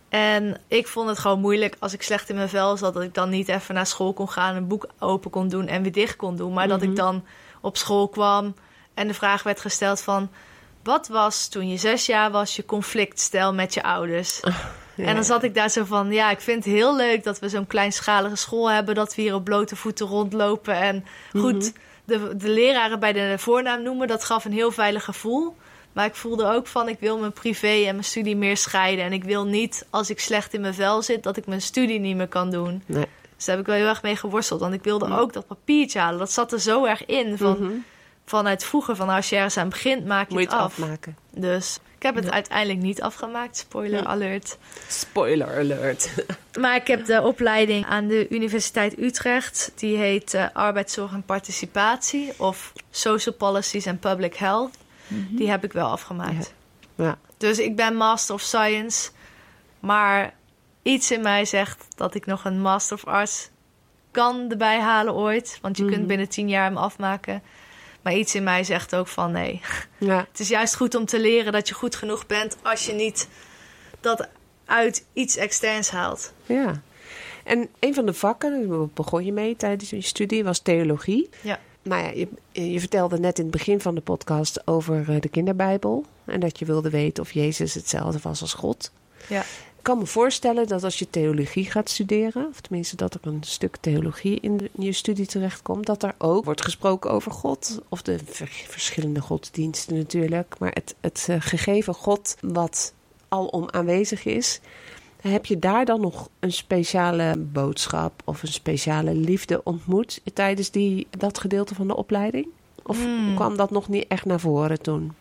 En ik vond het gewoon moeilijk als ik slecht in mijn vel zat, dat ik dan niet even naar school kon gaan, een boek open kon doen en weer dicht kon doen. Maar dat Mhm. ik dan op school kwam en de vraag werd gesteld van... Wat was toen je zes jaar was je conflictstijl met je ouders? *laughs* Ja. En dan zat ik daar zo van... Ja, ik vind het heel leuk dat we zo'n kleinschalige school hebben... dat we hier op blote voeten rondlopen. En goed, Mhm. de, de leraren bij de voornaam noemen... dat gaf een heel veilig gevoel. Maar ik voelde ook van... ik wil mijn privé en mijn studie meer scheiden. En ik wil niet, als ik slecht in mijn vel zit... dat ik mijn studie niet meer kan doen. Nee. Dus daar heb ik wel heel erg mee geworsteld. Want ik wilde ook dat papiertje halen. Dat zat er zo erg in. Van, Mhm. Vanuit vroeger, van als je ergens aan begint, maak je Moet je het af. afmaken. Dus ik heb het Ja. uiteindelijk niet afgemaakt. Spoiler Ja. alert. Spoiler alert. *laughs* Maar ik heb de opleiding aan de Universiteit Utrecht. Die heet eh, Arbeidszorg en Participatie. Of Social Policies and Public Health. Die heb ik wel afgemaakt. Ja. Dus ik ben Master of Science. Maar iets in mij zegt dat ik nog een Master of Arts kan erbij halen ooit. Want je Mhm. kunt binnen tien jaar hem afmaken. Maar iets in mij zegt ook van nee. Ja. Het is juist goed om te leren dat je goed genoeg bent als je niet dat uit iets externs haalt. Ja. En een van de vakken, daar begon je mee tijdens je studie, was theologie. Ja. Nou ja, je, je vertelde net in het begin van de podcast over eh, de kinderbijbel. En dat je wilde weten of Jezus hetzelfde was als God. Ja. Ik kan me voorstellen dat als je theologie gaat studeren, of tenminste dat er een stuk theologie in, de- in je studie terechtkomt, dat er ook wordt gesproken over God. Of de ver- verschillende godsdiensten natuurlijk. Maar het, het eh, gegeven God wat alom aanwezig is. Heb je daar dan nog een speciale boodschap of een speciale liefde ontmoet tijdens die, dat gedeelte van de opleiding? Of Hmm. kwam dat nog niet echt naar voren toen?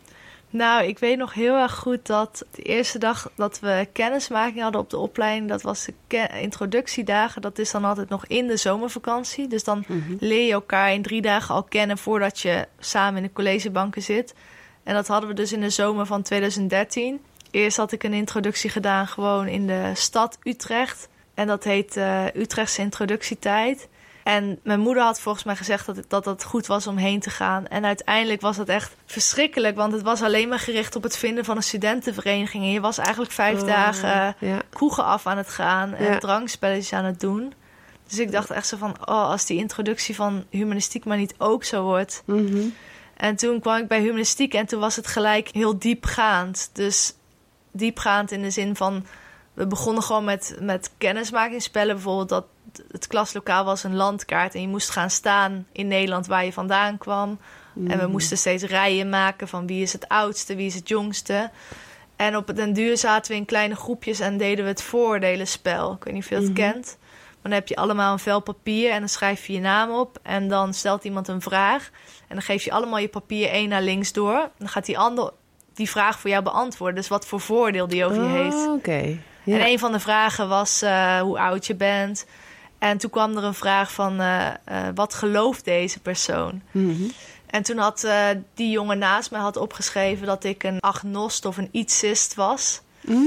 Nou, ik weet nog heel erg goed dat de eerste dag dat we kennismaking hadden op de opleiding, dat was de introductiedagen. Dat is dan altijd nog in de zomervakantie. Dus dan leer je elkaar in drie dagen al kennen voordat je samen in de collegebanken zit. En dat hadden we dus in de zomer van 2013. Eerst had ik een introductie gedaan gewoon in de stad Utrecht. En dat heet eh, Utrechtse introductietijd. En mijn moeder had volgens mij gezegd dat, het- dat dat goed was om heen te gaan. En uiteindelijk was dat echt verschrikkelijk. Want het was alleen maar gericht op het vinden van een studentenvereniging. En je was eigenlijk vijf Oh, dagen eh, Ja. kroegen af aan het gaan. En Ja. drankspelletjes aan het doen. Dus ik dacht echt zo van... Oh, als die introductie van humanistiek maar niet ook zo wordt. Mhm. En toen kwam ik bij humanistiek en toen was het gelijk heel diepgaand. Dus diepgaand in de zin van... We begonnen gewoon met, met kennismakingsspellen. Bijvoorbeeld dat het klaslokaal was een landkaart... en je moest gaan staan in Nederland waar je vandaan kwam. En we moesten steeds rijen maken van wie is het oudste, wie is het jongste. En op den duur zaten we in kleine groepjes en deden we het voordelenspel. Ik weet niet of je dat kent. Maar dan heb je allemaal een vel papier en dan schrijf je je naam op. En dan stelt iemand een vraag. En dan geef je allemaal je papier één naar links door. Dan gaat die ander die vraag voor jou beantwoorden. Dus wat voor voordeel die over je heeft. Oké. Ja. En een van de vragen was eh, hoe oud je bent. En toen kwam er een vraag van eh, eh, wat gelooft deze persoon? Mhm. En toen had eh, die jongen naast mij had opgeschreven dat ik een agnost of een ietsist was. Mhm.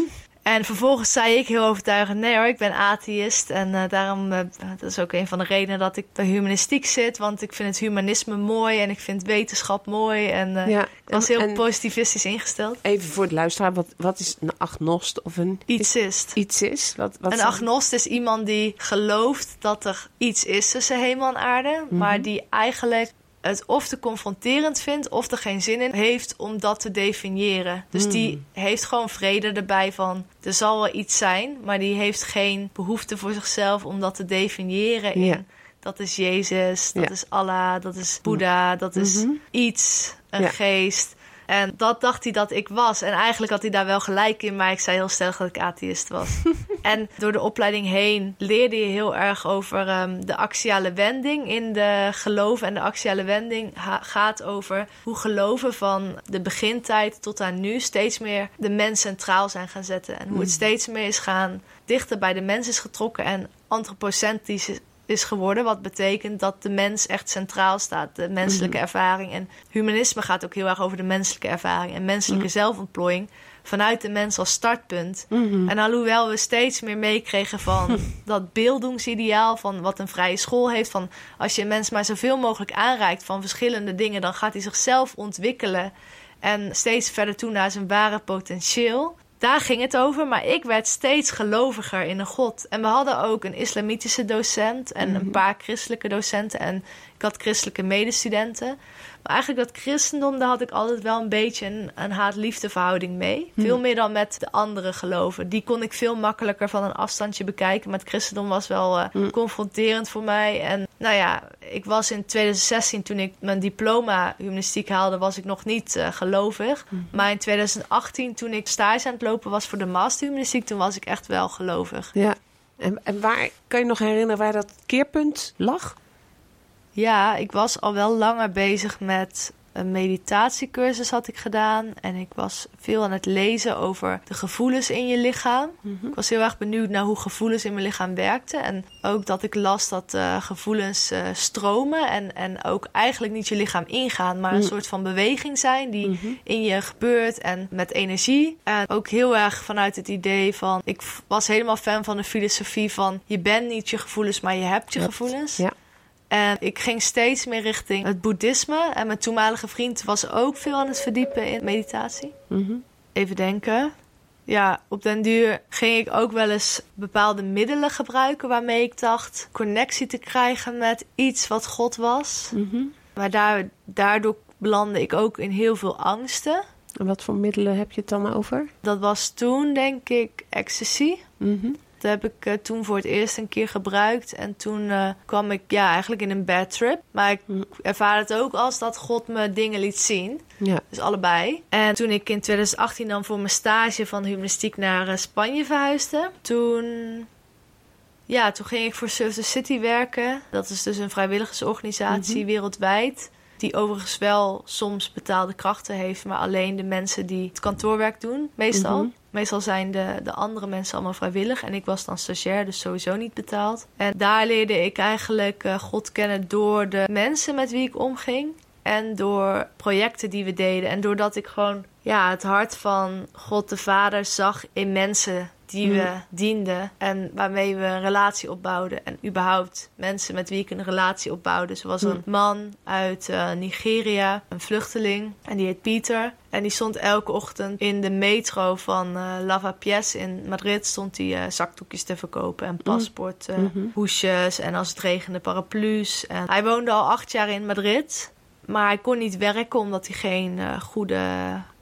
En vervolgens zei ik heel overtuigend: nee hoor, ik ben atheïst. En eh, daarom, eh, dat is ook een van de redenen dat ik bij humanistiek zit. Want ik vind het humanisme mooi en ik vind wetenschap mooi. En Ja. ik was heel en positivistisch ingesteld. Even voor de luisteraar, wat, wat is een agnost of een Ietsist. iets is? Wat, wat Een agnost is iemand die gelooft dat er iets is tussen hemel en aarde, Mhm. maar die eigenlijk het of te confronterend vindt of er geen zin in heeft om dat te definiëren. Dus Hmm. die heeft gewoon vrede erbij van er zal wel iets zijn, maar die heeft geen behoefte voor zichzelf om dat te definiëren in dat is Jezus, dat Ja. is Allah, dat is Boeddha, dat is Mhm. iets, een Ja. geest. En dat dacht hij dat ik was. En eigenlijk had hij daar wel gelijk in, maar ik zei heel stellig dat ik atheïst was. *laughs* en door de opleiding heen leerde je heel erg over ehm, de axiale wending in de geloven. En de axiale wending gaat over hoe geloven van de begintijd tot aan nu steeds meer de mens centraal zijn gaan zetten. En hoe het steeds meer is gaan dichter bij de mens is getrokken en antropocentrisch is- geworden. Wat betekent dat de mens echt centraal staat. De menselijke ervaring. En humanisme gaat ook heel erg over de menselijke ervaring. En menselijke zelfontplooiing vanuit de mens als startpunt. En alhoewel we steeds meer meekregen van *laughs* dat beeldingsideaal... van wat een vrije school heeft... van als je een mens maar zoveel mogelijk aanreikt van verschillende dingen... dan gaat hij zichzelf ontwikkelen... en steeds verder toe naar zijn ware potentieel... Daar ging het over, maar ik werd steeds geloviger in een God. En we hadden ook een islamitische docent en een paar christelijke docenten. En ik had christelijke medestudenten. Maar eigenlijk dat christendom, daar had ik altijd wel een beetje een, een haat-liefde verhouding mee. Veel meer dan met de andere geloven. Die kon ik veel makkelijker van een afstandje bekijken. Maar het christendom was wel eh, confronterend voor mij. En nou ja, ik was in 2016, toen ik mijn diploma humanistiek haalde, was ik nog niet eh, gelovig. Maar in 2018, toen ik stage aan het lopen was voor de master humanistiek, toen was ik echt wel gelovig. Ja. En, en waar kan je nog herinneren waar dat keerpunt lag? Ja, ik was al wel langer bezig met een meditatiecursus had ik gedaan. En ik was veel aan het lezen over de gevoelens in je lichaam. Ik was heel erg benieuwd naar hoe gevoelens in mijn lichaam werkten. En ook dat ik las dat eh, gevoelens eh, stromen. En, en ook eigenlijk niet je lichaam ingaan, maar een soort van beweging zijn die in je gebeurt en met energie. En ook heel erg vanuit het idee van. Ik was helemaal fan van de filosofie van je bent niet je gevoelens, maar je hebt je gevoelens. Ja. En ik ging steeds meer richting het boeddhisme. En mijn toenmalige vriend was ook veel aan het verdiepen in meditatie. Mhm. Even denken. ja, op den duur ging ik ook wel eens bepaalde middelen gebruiken waarmee ik dacht connectie te krijgen met iets wat God was. Mhm. Maar daar, daardoor belandde ik ook in heel veel angsten. En wat voor middelen heb je het dan over? Dat was toen, denk ik, ecstasy. Mhm. Dat heb ik eh, toen voor het eerst een keer gebruikt. En toen eh, kwam ik ja, eigenlijk in een bad trip. Maar ik Mm. ervaar het ook als dat God me dingen liet zien. Ja. Dus allebei. En toen ik in 2018 dan voor mijn stage van humanistiek naar eh, Spanje verhuisde, toen, ja, toen ging ik voor Surf the City werken. Dat is dus een vrijwilligersorganisatie Mhm. wereldwijd. Die overigens wel soms betaalde krachten heeft, maar alleen de mensen die het kantoorwerk doen, meestal. Mhm. Meestal zijn de, de andere mensen allemaal vrijwillig. En ik was dan stagiair, dus sowieso niet betaald. En daar leerde ik eigenlijk eh, God kennen door de mensen met wie ik omging. En door projecten die we deden. En doordat ik gewoon ja, het hart van God de Vader zag in mensen die we Mm. dienden. En waarmee we een relatie opbouwden. En überhaupt mensen met wie ik een relatie opbouwde. Zoals Mm. een man uit eh, Nigeria, een vluchteling. En die heet Pieter. En die stond elke ochtend in de metro van eh Lava Pies in Madrid. Stond hij eh, zakdoekjes te verkopen en paspoort, eh, Mhm. hoesjes. En als het regende paraplu's. En hij woonde al acht jaar in Madrid. Maar hij kon niet werken omdat hij geen goede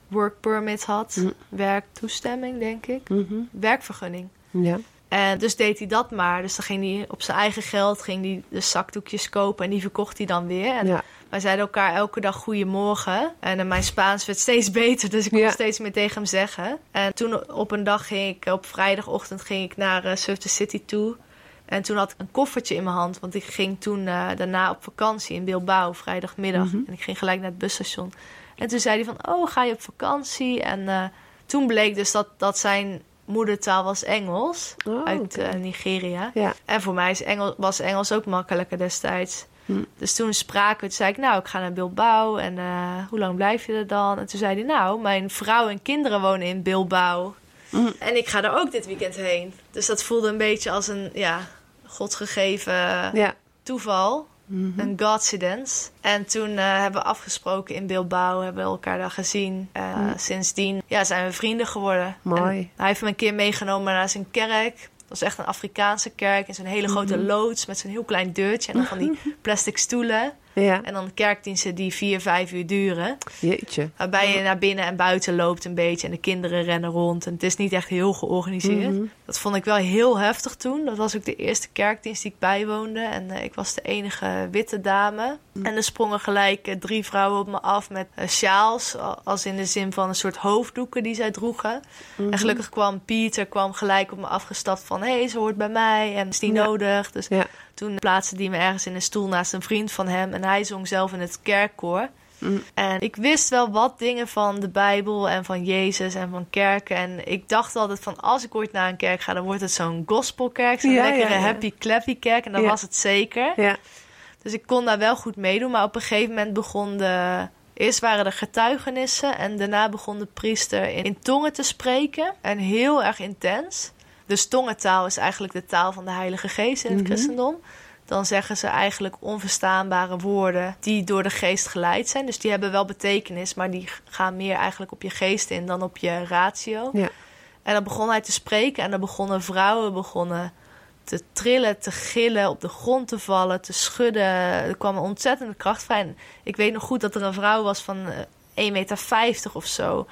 work permit had. Mm. Werktoestemming, denk ik. Mhm. Werkvergunning. Ja. En dus deed hij dat maar. Dus dan ging hij op zijn eigen geld ging hij de zakdoekjes kopen en die verkocht hij dan weer. En ja. wij zeiden elkaar elke dag goedemorgen. En eh, mijn Spaans werd steeds *laughs* beter, dus ik kon Ja. steeds meer tegen hem zeggen. En toen op een dag ging ik, op vrijdagochtend ging ik naar eh, Surf the City toe. En toen had ik een koffertje in mijn hand, want ik ging toen eh, daarna op vakantie in Bilbao, vrijdagmiddag. Mhm. En ik ging gelijk naar het busstation. En toen zei hij van, oh, ga je op vakantie? En eh, toen bleek dus dat, dat zijn moedertaal was Engels, Oh, uit eh, Nigeria. Ja. En voor mij is Engels, was Engels ook makkelijker destijds. Hm. Dus toen spraken we, toen zei ik, nou, ik ga naar Bilbao. En eh, hoe lang blijf je er dan? En toen zei hij, nou, mijn vrouw en kinderen wonen in Bilbao. Hm. En ik ga er ook dit weekend heen. Dus dat voelde een beetje als een, ja, godgegeven Ja. toeval. Mhm. Een godsidence. En toen eh, hebben we afgesproken in Bilbao, hebben we elkaar daar gezien. Eh, Hm. Sindsdien ja, zijn we vrienden geworden. Mooi. En hij heeft me een keer meegenomen naar zijn kerk. Dat was echt een Afrikaanse kerk in zo'n hele grote Mhm. loods met zo'n heel klein deurtje en dan van die *laughs* plastic stoelen. Ja. En dan kerkdiensten die vier, vijf uur duren. Jeetje. Waarbij je naar binnen en buiten loopt een beetje en de kinderen rennen rond. En het is niet echt heel georganiseerd. Mhm. Dat vond ik wel heel heftig toen. Dat was ook de eerste kerkdienst die ik bijwoonde. En eh, ik was de enige witte dame. Mm. En er sprongen gelijk eh, drie vrouwen op me af met eh, sjaals. Als in de zin van een soort hoofddoeken die zij droegen. Mhm. En gelukkig kwam Pieter kwam gelijk op me afgestapt van... hé, hey, ze hoort bij mij en is niet Ja. nodig. Dus Ja. toen plaatste die me ergens in een stoel naast een vriend van hem. En hij zong zelf in het kerkkoor. Mm. En ik wist wel wat dingen van de Bijbel en van Jezus en van kerken. En ik dacht altijd van als ik ooit naar een kerk ga, dan wordt het zo'n gospelkerk. Zo'n Ja, lekkere ja, ja. happy clappy kerk. En dat was het zeker. Ja. Dus ik kon daar wel goed meedoen. Maar op een gegeven moment begon de... Eerst waren er getuigenissen en daarna begon de priester in, in tongen te spreken. En heel erg intens. Dus tongentaal is eigenlijk de taal van de Heilige Geest in het Mhm. christendom. Dan zeggen ze eigenlijk onverstaanbare woorden die door de geest geleid zijn. Dus die hebben wel betekenis, maar die gaan meer eigenlijk op je geest in dan op je ratio. Ja. En dan begon hij te spreken en dan begonnen vrouwen begonnen te trillen, te gillen, op de grond te vallen, te schudden. Er kwam een ontzettende kracht vrij. En ik weet nog goed dat er een vrouw was van eh, 1,50 meter of zo.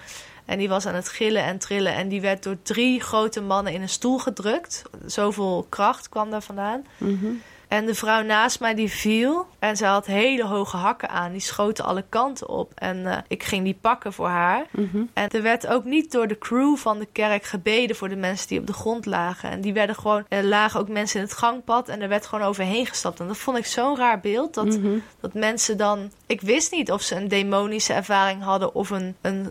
En die was aan het gillen en trillen. En die werd door drie grote mannen in een stoel gedrukt. Zoveel kracht kwam daar vandaan. Mhm. En de vrouw naast mij die viel. En ze had hele hoge hakken aan. Die schoten alle kanten op. En eh, ik ging die pakken voor haar. Mhm. En er werd ook niet door de crew van de kerk gebeden voor de mensen die op de grond lagen. En die werden gewoon, er lagen ook mensen in het gangpad en er werd gewoon overheen gestapt. En dat vond ik zo'n raar beeld. Dat, Mhm. dat mensen dan. Ik wist niet of ze een demonische ervaring hadden of een, een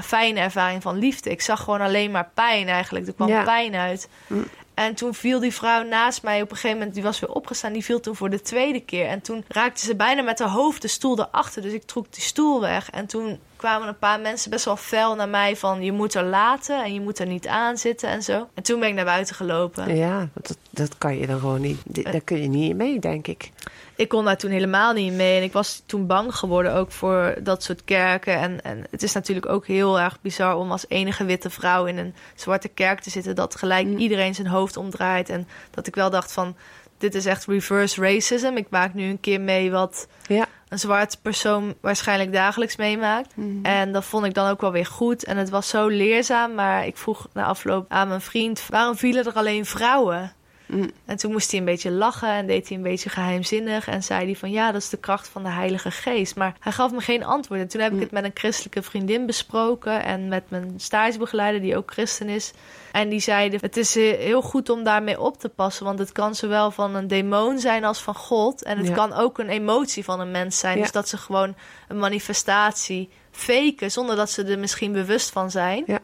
fijne ervaring van liefde. Ik zag gewoon alleen maar pijn eigenlijk. Er kwam Ja. pijn uit. Mm. En toen viel die vrouw naast mij op een gegeven moment, die was weer opgestaan, die viel toen voor de tweede keer. En toen raakte ze bijna met haar hoofd de stoel erachter. Dus ik trok die stoel weg. En toen kwamen een paar mensen best wel fel naar mij van... je moet er laten en je moet er niet aan zitten en zo. En toen ben ik naar buiten gelopen. Ja, dat, dat kan je dan gewoon niet. Di- Daar kun je niet mee, denk ik. Ik kon daar toen helemaal niet mee. En ik was toen bang geworden ook voor dat soort kerken. En, en het is natuurlijk ook heel erg bizar om als enige witte vrouw in een zwarte kerk te zitten. Dat gelijk Mm. iedereen zijn hoofd omdraait. En dat ik wel dacht van, dit is echt reverse racism. Ik maak nu een keer mee wat Ja. een zwarte persoon waarschijnlijk dagelijks meemaakt. Mhm. En dat vond ik dan ook wel weer goed. En het was zo leerzaam. Maar ik vroeg na afloop aan mijn vriend... waarom vielen er alleen vrouwen? Mm. En toen moest hij een beetje lachen en deed hij een beetje geheimzinnig. En zei hij van ja, dat is de kracht van de Heilige Geest. Maar hij gaf me geen antwoord. En toen heb ik Mm. het met een christelijke vriendin besproken. En met mijn stagebegeleider, die ook christen is. En die zeiden, het is eh, heel goed om daarmee op te passen. Want het kan zowel van een demon zijn als van God. En het Ja. kan ook een emotie van een mens zijn. Ja. Dus dat ze gewoon een manifestatie faken zonder dat ze er misschien bewust van zijn. Ja.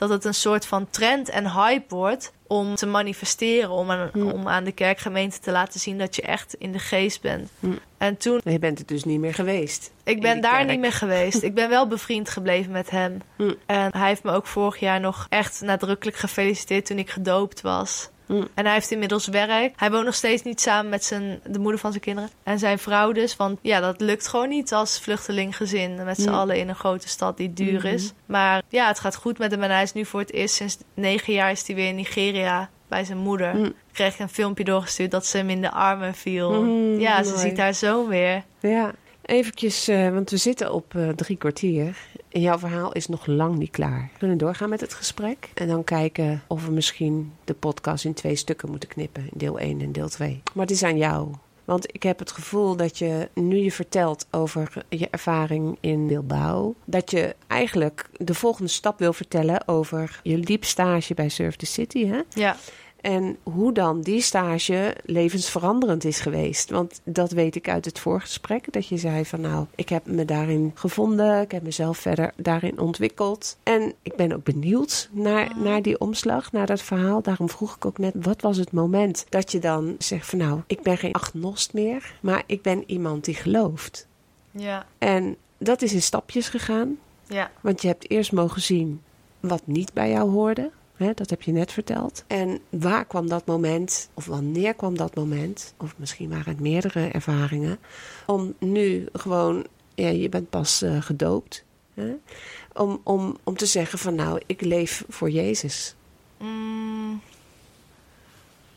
Dat het een soort van trend en hype wordt om te manifesteren. Om aan, Mm. om aan de kerkgemeente te laten zien dat je echt in de geest bent. Mm. En toen, je bent het dus niet meer geweest. ik ben daar kerk. niet meer geweest. Ik ben wel bevriend gebleven met hem. Mm. En hij heeft me ook vorig jaar nog echt nadrukkelijk gefeliciteerd toen ik gedoopt was. Mm. En hij heeft inmiddels werk. Hij woont nog steeds niet samen met zijn, de moeder van zijn kinderen. En zijn vrouw dus. Want ja, dat lukt gewoon niet als vluchtelinggezin. Met z'n Mm. allen in een grote stad die duur Mhm. is. Maar ja, het gaat goed met hem. En hij is nu voor het eerst sinds negen jaar is hij weer in Nigeria bij zijn moeder. Mm. Kreeg ik een filmpje doorgestuurd dat ze hem in de armen viel. Mm, ja, ze ziet haar zoon weer. Ja, eventjes, eh, want we zitten op eh, drie kwartier. En jouw verhaal is nog lang niet klaar. We kunnen doorgaan met het gesprek. En dan kijken of we misschien de podcast in twee stukken moeten knippen. Deel 1 en deel 2. Maar het is aan jou. Want ik heb het gevoel dat je, nu je vertelt over je ervaring in Bilbao... dat je eigenlijk de volgende stap wil vertellen over je liepstage bij Surf the City, hè? Ja. En hoe dan die stage levensveranderend is geweest. Want dat weet ik uit het voorgesprek. Dat je zei van nou, ik heb me daarin gevonden. Ik heb mezelf verder daarin ontwikkeld. En ik ben ook benieuwd naar, naar die omslag, naar dat verhaal. Daarom vroeg ik ook net, wat was het moment dat je dan zegt van nou, ik ben geen agnost meer. Maar ik ben iemand die gelooft. Ja. En dat is in stapjes gegaan. Ja. Want je hebt eerst mogen zien wat niet bij jou hoorde. Hè, dat heb je net verteld. En waar kwam dat moment, of wanneer kwam dat moment, of misschien waren het meerdere ervaringen, om nu gewoon, ja, je bent pas eh, gedoopt, hè, om, om, om te zeggen van nou, ik leef voor Jezus. Mm.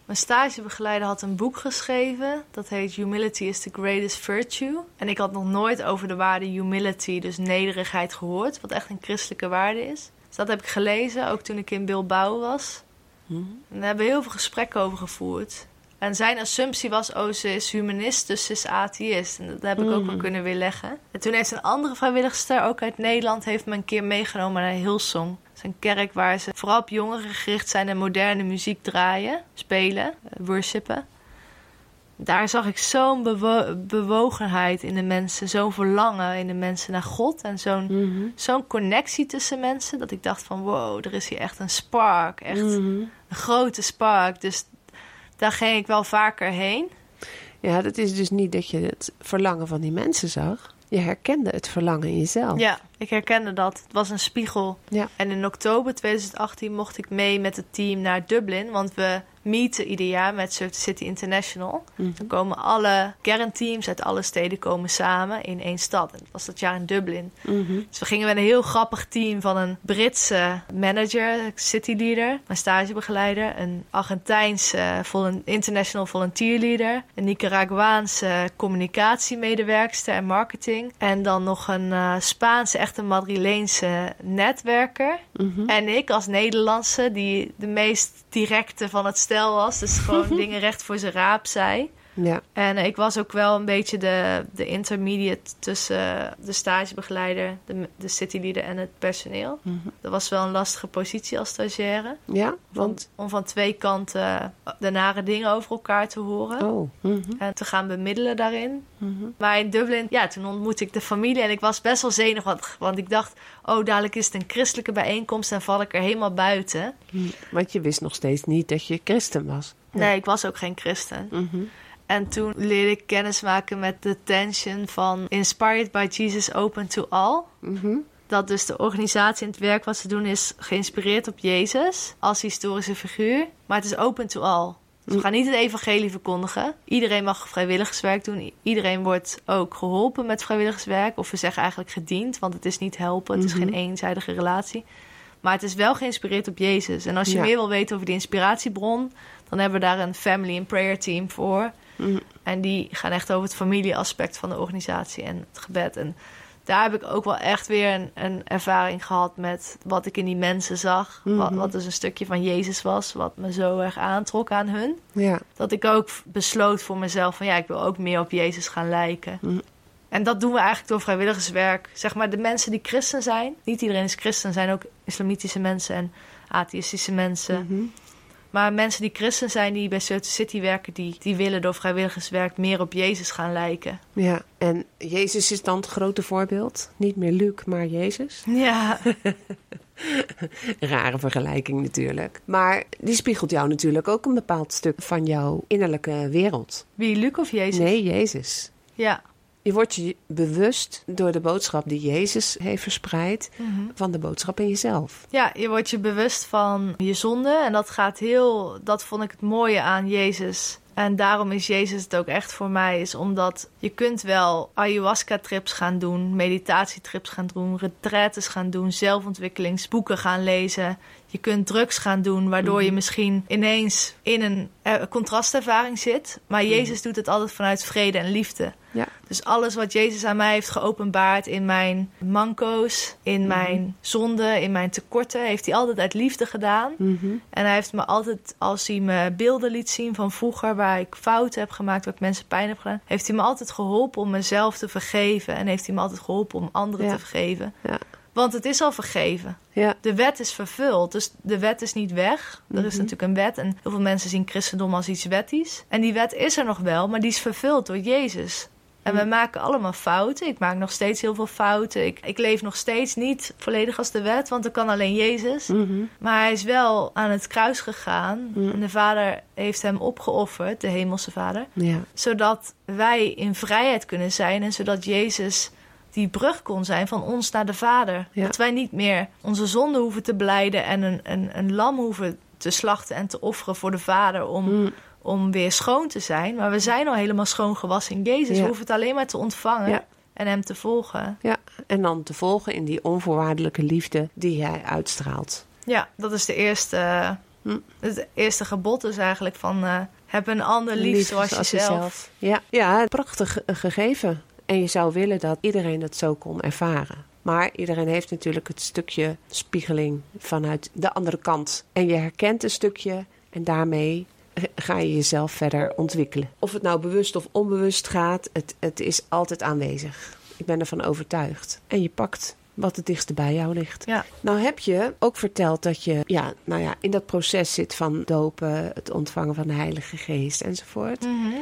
Mijn stagebegeleider had een boek geschreven. Dat heet Humility is the Greatest Virtue. En ik had nog nooit over de waarde humility, dus nederigheid, gehoord. Wat echt een christelijke waarde is. Dus dat heb ik gelezen, ook toen ik in Bilbao was. Hm? En daar hebben we heel veel gesprekken over gevoerd. En zijn assumptie was, oh, ze is humanist, dus ze is atheïst. En dat heb ik ook wel Mhm. kunnen weerleggen. En toen heeft een andere vrijwilligster, ook uit Nederland, heeft me een keer meegenomen naar Hillsong. Dat is een kerk waar ze vooral op jongeren gericht zijn en moderne muziek draaien, spelen, eh, worshipen. Daar zag ik zo'n bewo- bewogenheid in de mensen, zo'n verlangen in de mensen naar God en zo'n Mhm. zo'n connectie tussen mensen. Dat ik dacht van wow, er is hier echt een spark. Echt Mhm. een grote spark. Dus daar ging ik wel vaker heen. Ja, dat is dus niet dat je het verlangen van die mensen zag. Je herkende het verlangen in jezelf. Ja, ik herkende dat. Het was een spiegel. Ja. En in oktober 2018 mocht ik mee met het team naar Dublin. Want we meeten ieder jaar met Surf City International. Mhm. Dan komen alle kernteams uit alle steden komen samen in één stad. En dat was dat jaar in Dublin. Mhm. Dus we gingen met een heel grappig team van een Britse manager, city leader, mijn stagebegeleider, een Argentijnse international volunteer leader, een Nicaraguaanse communicatiemedewerkster en marketing en dan nog een eh, Spaanse, echte Madrileense netwerker. Mhm. En ik als Nederlandse, die de meest directe van het stel was, dus gewoon *laughs* dingen recht voor zijn raap zei. Ja. En ik was ook wel een beetje de, de intermediate tussen de stagebegeleider, de, de cityleader en het personeel. Mhm. Dat was wel een lastige positie als stagiaire. Ja, want... om van twee kanten de nare dingen over elkaar te horen. Oh. Mhm. En te gaan bemiddelen daarin. Mhm. Maar in Dublin, ja, toen ontmoette ik de familie en ik was best wel zenuwachtig. Want ik dacht, oh, dadelijk is het een christelijke bijeenkomst en val ik er helemaal buiten. Want je wist nog steeds niet dat je christen was. Nee, ik was ook geen christen. Mhm. En toen leerde ik kennis maken met de tension van Inspired by Jesus Open to All. Mhm. dat dus de organisatie en het werk wat ze doen is geïnspireerd op Jezus als historische figuur. Maar het is open to all. Dus we gaan niet het evangelie verkondigen. Iedereen mag vrijwilligerswerk doen. Iedereen wordt ook geholpen met vrijwilligerswerk. Of we zeggen eigenlijk gediend, want het is niet helpen. Het is geen eenzijdige relatie. Maar het is wel geïnspireerd op Jezus. En als je Ja. meer wil weten over die inspiratiebron... dan hebben we daar een family and prayer team voor. Mhm. En die gaan echt over het familieaspect van de organisatie en het gebed. En daar heb ik ook wel echt weer een, een ervaring gehad met wat ik in die mensen zag. Wat, Mhm. wat dus een stukje van Jezus was, wat me zo erg aantrok aan hun. Ja. Dat ik ook besloot voor mezelf van ja, ik wil ook meer op Jezus gaan lijken. Mhm. En dat doen we eigenlijk door vrijwilligerswerk. Zeg maar de mensen die christen zijn. Niet iedereen is christen, zijn ook islamitische mensen en atheïstische mensen. Maar mensen die christen zijn, die bij Certain City werken, die, die willen door vrijwilligerswerk meer op Jezus gaan lijken. ja. En Jezus is dan het grote voorbeeld. Niet meer Luc, maar Jezus. Ja, *laughs* Rare vergelijking natuurlijk. Maar die spiegelt jou natuurlijk ook een bepaald stuk van jouw innerlijke wereld. wie, Luc of Jezus? Nee, Jezus. Ja. Je wordt je bewust door de boodschap die Jezus heeft verspreid Mhm. van de boodschap in jezelf. Ja, je wordt je bewust van je zonde. En dat gaat heel. Dat vond ik het mooie aan Jezus. En daarom is Jezus het ook echt voor mij. Is omdat je kunt wel ayahuasca-trips gaan doen, meditatietrips gaan doen, retraites gaan doen, zelfontwikkelingsboeken gaan lezen. Je kunt drugs gaan doen, waardoor je misschien ineens in een eh, contrastervaring zit. Maar Jezus doet het altijd vanuit vrede en liefde. Ja. Dus alles wat Jezus aan mij heeft geopenbaard in mijn manco's, in mijn zonden, in mijn tekorten, heeft hij altijd uit liefde gedaan. Mhm. En hij heeft me altijd, als hij me beelden liet zien van vroeger, waar ik fouten heb gemaakt, waar ik mensen pijn heb gedaan, heeft hij me altijd geholpen om mezelf te vergeven. En heeft hij me altijd geholpen om anderen Ja. te vergeven. Ja. Want het is al vergeven. Ja. De wet is vervuld, dus de wet is niet weg. Er is Mhm. natuurlijk een wet en heel veel mensen zien christendom als iets wettisch. En die wet is er nog wel, maar die is vervuld door Jezus. En we maken allemaal fouten. Ik maak nog steeds heel veel fouten. Ik, ik leef nog steeds niet volledig als de wet, want dat kan alleen Jezus. Mhm. Maar hij is wel aan het kruis gegaan. Mm. En de Vader heeft hem opgeofferd, de Hemelse Vader. Ja. Zodat wij in vrijheid kunnen zijn en zodat Jezus die brug kon zijn van ons naar de Vader. Ja. Dat wij niet meer onze zonde hoeven te beleiden en een, een, een lam hoeven te slachten en te offeren voor de Vader om, Mm. Om weer schoon te zijn. Maar we zijn al helemaal schoon gewassen in Jezus. Ja. We hoeven het alleen maar te ontvangen Ja. en hem te volgen. ja. En dan te volgen in die onvoorwaardelijke liefde die hij uitstraalt. Ja, dat is de eerste, Hm. het eerste gebod is eigenlijk van eh, heb een ander lief, zoals jezelf. Ja, ja een prachtig ge- gegeven. En je zou willen dat iedereen dat zo kon ervaren. Maar iedereen heeft natuurlijk het stukje spiegeling vanuit de andere kant. En je herkent een stukje en daarmee eh, ga je jezelf verder ontwikkelen. Of het nou bewust of onbewust gaat, het, het is altijd aanwezig. Ik ben ervan overtuigd. En je pakt wat het dichtst bij jou ligt. Ja. Nou heb je ook verteld dat je ja, nou ja, in dat proces zit van dopen, het ontvangen van de Heilige Geest enzovoort. Mhm.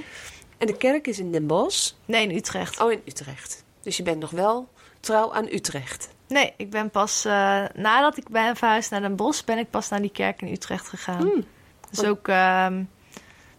En de kerk is in Den Bosch. Nee, in Utrecht. Oh, in Utrecht. Dus je bent nog wel trouw aan Utrecht. Nee, ik ben pas eh, nadat ik ben verhuisd naar Den Bosch, ben ik pas naar die kerk in Utrecht gegaan. Hmm. Dus ook ehm,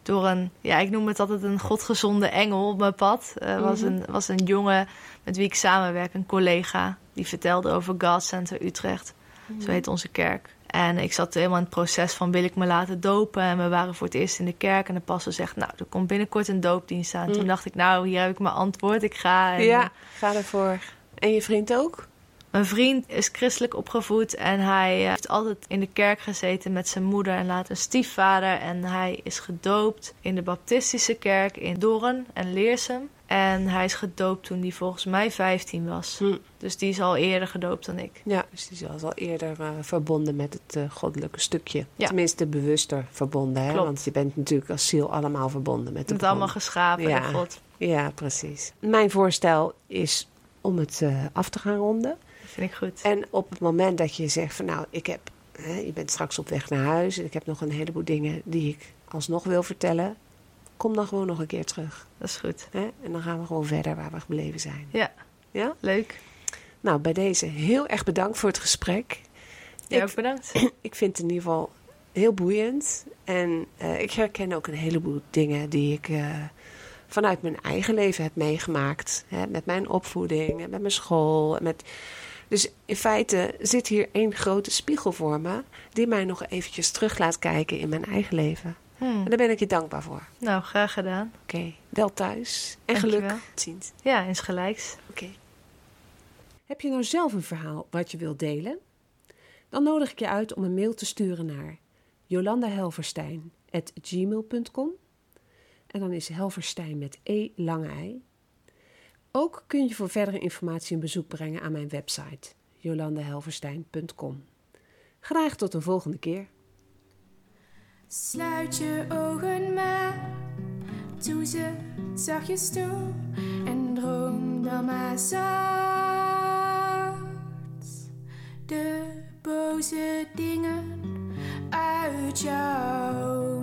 door een, ja, ik noem het altijd een godgezonde engel op mijn pad. Er was, Mhm. een, was een jongen met wie ik samenwerk, een collega, die vertelde over God Center Utrecht. Zo heet onze kerk. En ik zat helemaal in het proces van wil ik me laten dopen. En we waren voor het eerst in de kerk. En de pastor zegt, nou, er komt binnenkort een doopdienst aan. Mm. Toen dacht ik, nou, hier heb ik mijn antwoord. Ik ga. En, ja, ga ervoor. En je vriend ook? Mijn vriend is christelijk opgevoed en hij eh, heeft altijd in de kerk gezeten met zijn moeder en later stiefvader. En hij is gedoopt in de baptistische kerk in Doorn en Leersum. En hij is gedoopt toen hij volgens mij 15 was. Hm. Dus die is al eerder gedoopt dan ik. Ja, dus die was al eerder eh, verbonden met het eh, goddelijke stukje. Ja. Tenminste, bewuster verbonden. Hè? Klopt. Want je bent natuurlijk als ziel allemaal verbonden met de Het allemaal geschapen Ja. God. Ja, precies. Mijn voorstel is om het af te gaan ronden. Vind ik goed. En op het moment dat je zegt van nou, ik heb, hè, je bent straks op weg naar huis en ik heb nog een heleboel dingen die ik alsnog wil vertellen, kom dan gewoon nog een keer terug. Dat is goed. Hè? En dan gaan we gewoon verder waar we gebleven zijn. Ja. Ja? Leuk. Nou, bij deze heel erg bedankt voor het gesprek. Jij ook bedankt. *clears throat* Ik vind het in ieder geval heel boeiend. En eh, ik herken ook een heleboel dingen die ik eh, vanuit mijn eigen leven heb meegemaakt. Hè, met mijn opvoeding, met mijn school, en met Dus in feite zit hier één grote spiegel voor me, die mij nog eventjes terug laat kijken in mijn eigen leven. Hmm. En daar ben ik je dankbaar voor. Nou, graag gedaan. Oké, wel thuis en Dankjewel. geluk. Tot ziens. Ja, insgelijks. Oké. Heb je nou zelf een verhaal wat je wilt delen? Dan nodig ik je uit om een mail te sturen naar jolandahelverstein.gmail.com En dan is Helverstein met E lange ei. Ook kun je voor verdere informatie een bezoek brengen aan mijn website jolandahelverstein.com. Graag tot een volgende keer. Sluit je ogen maar, doe ze zachtjes toe en droom dan maar zacht. De boze dingen uit jouw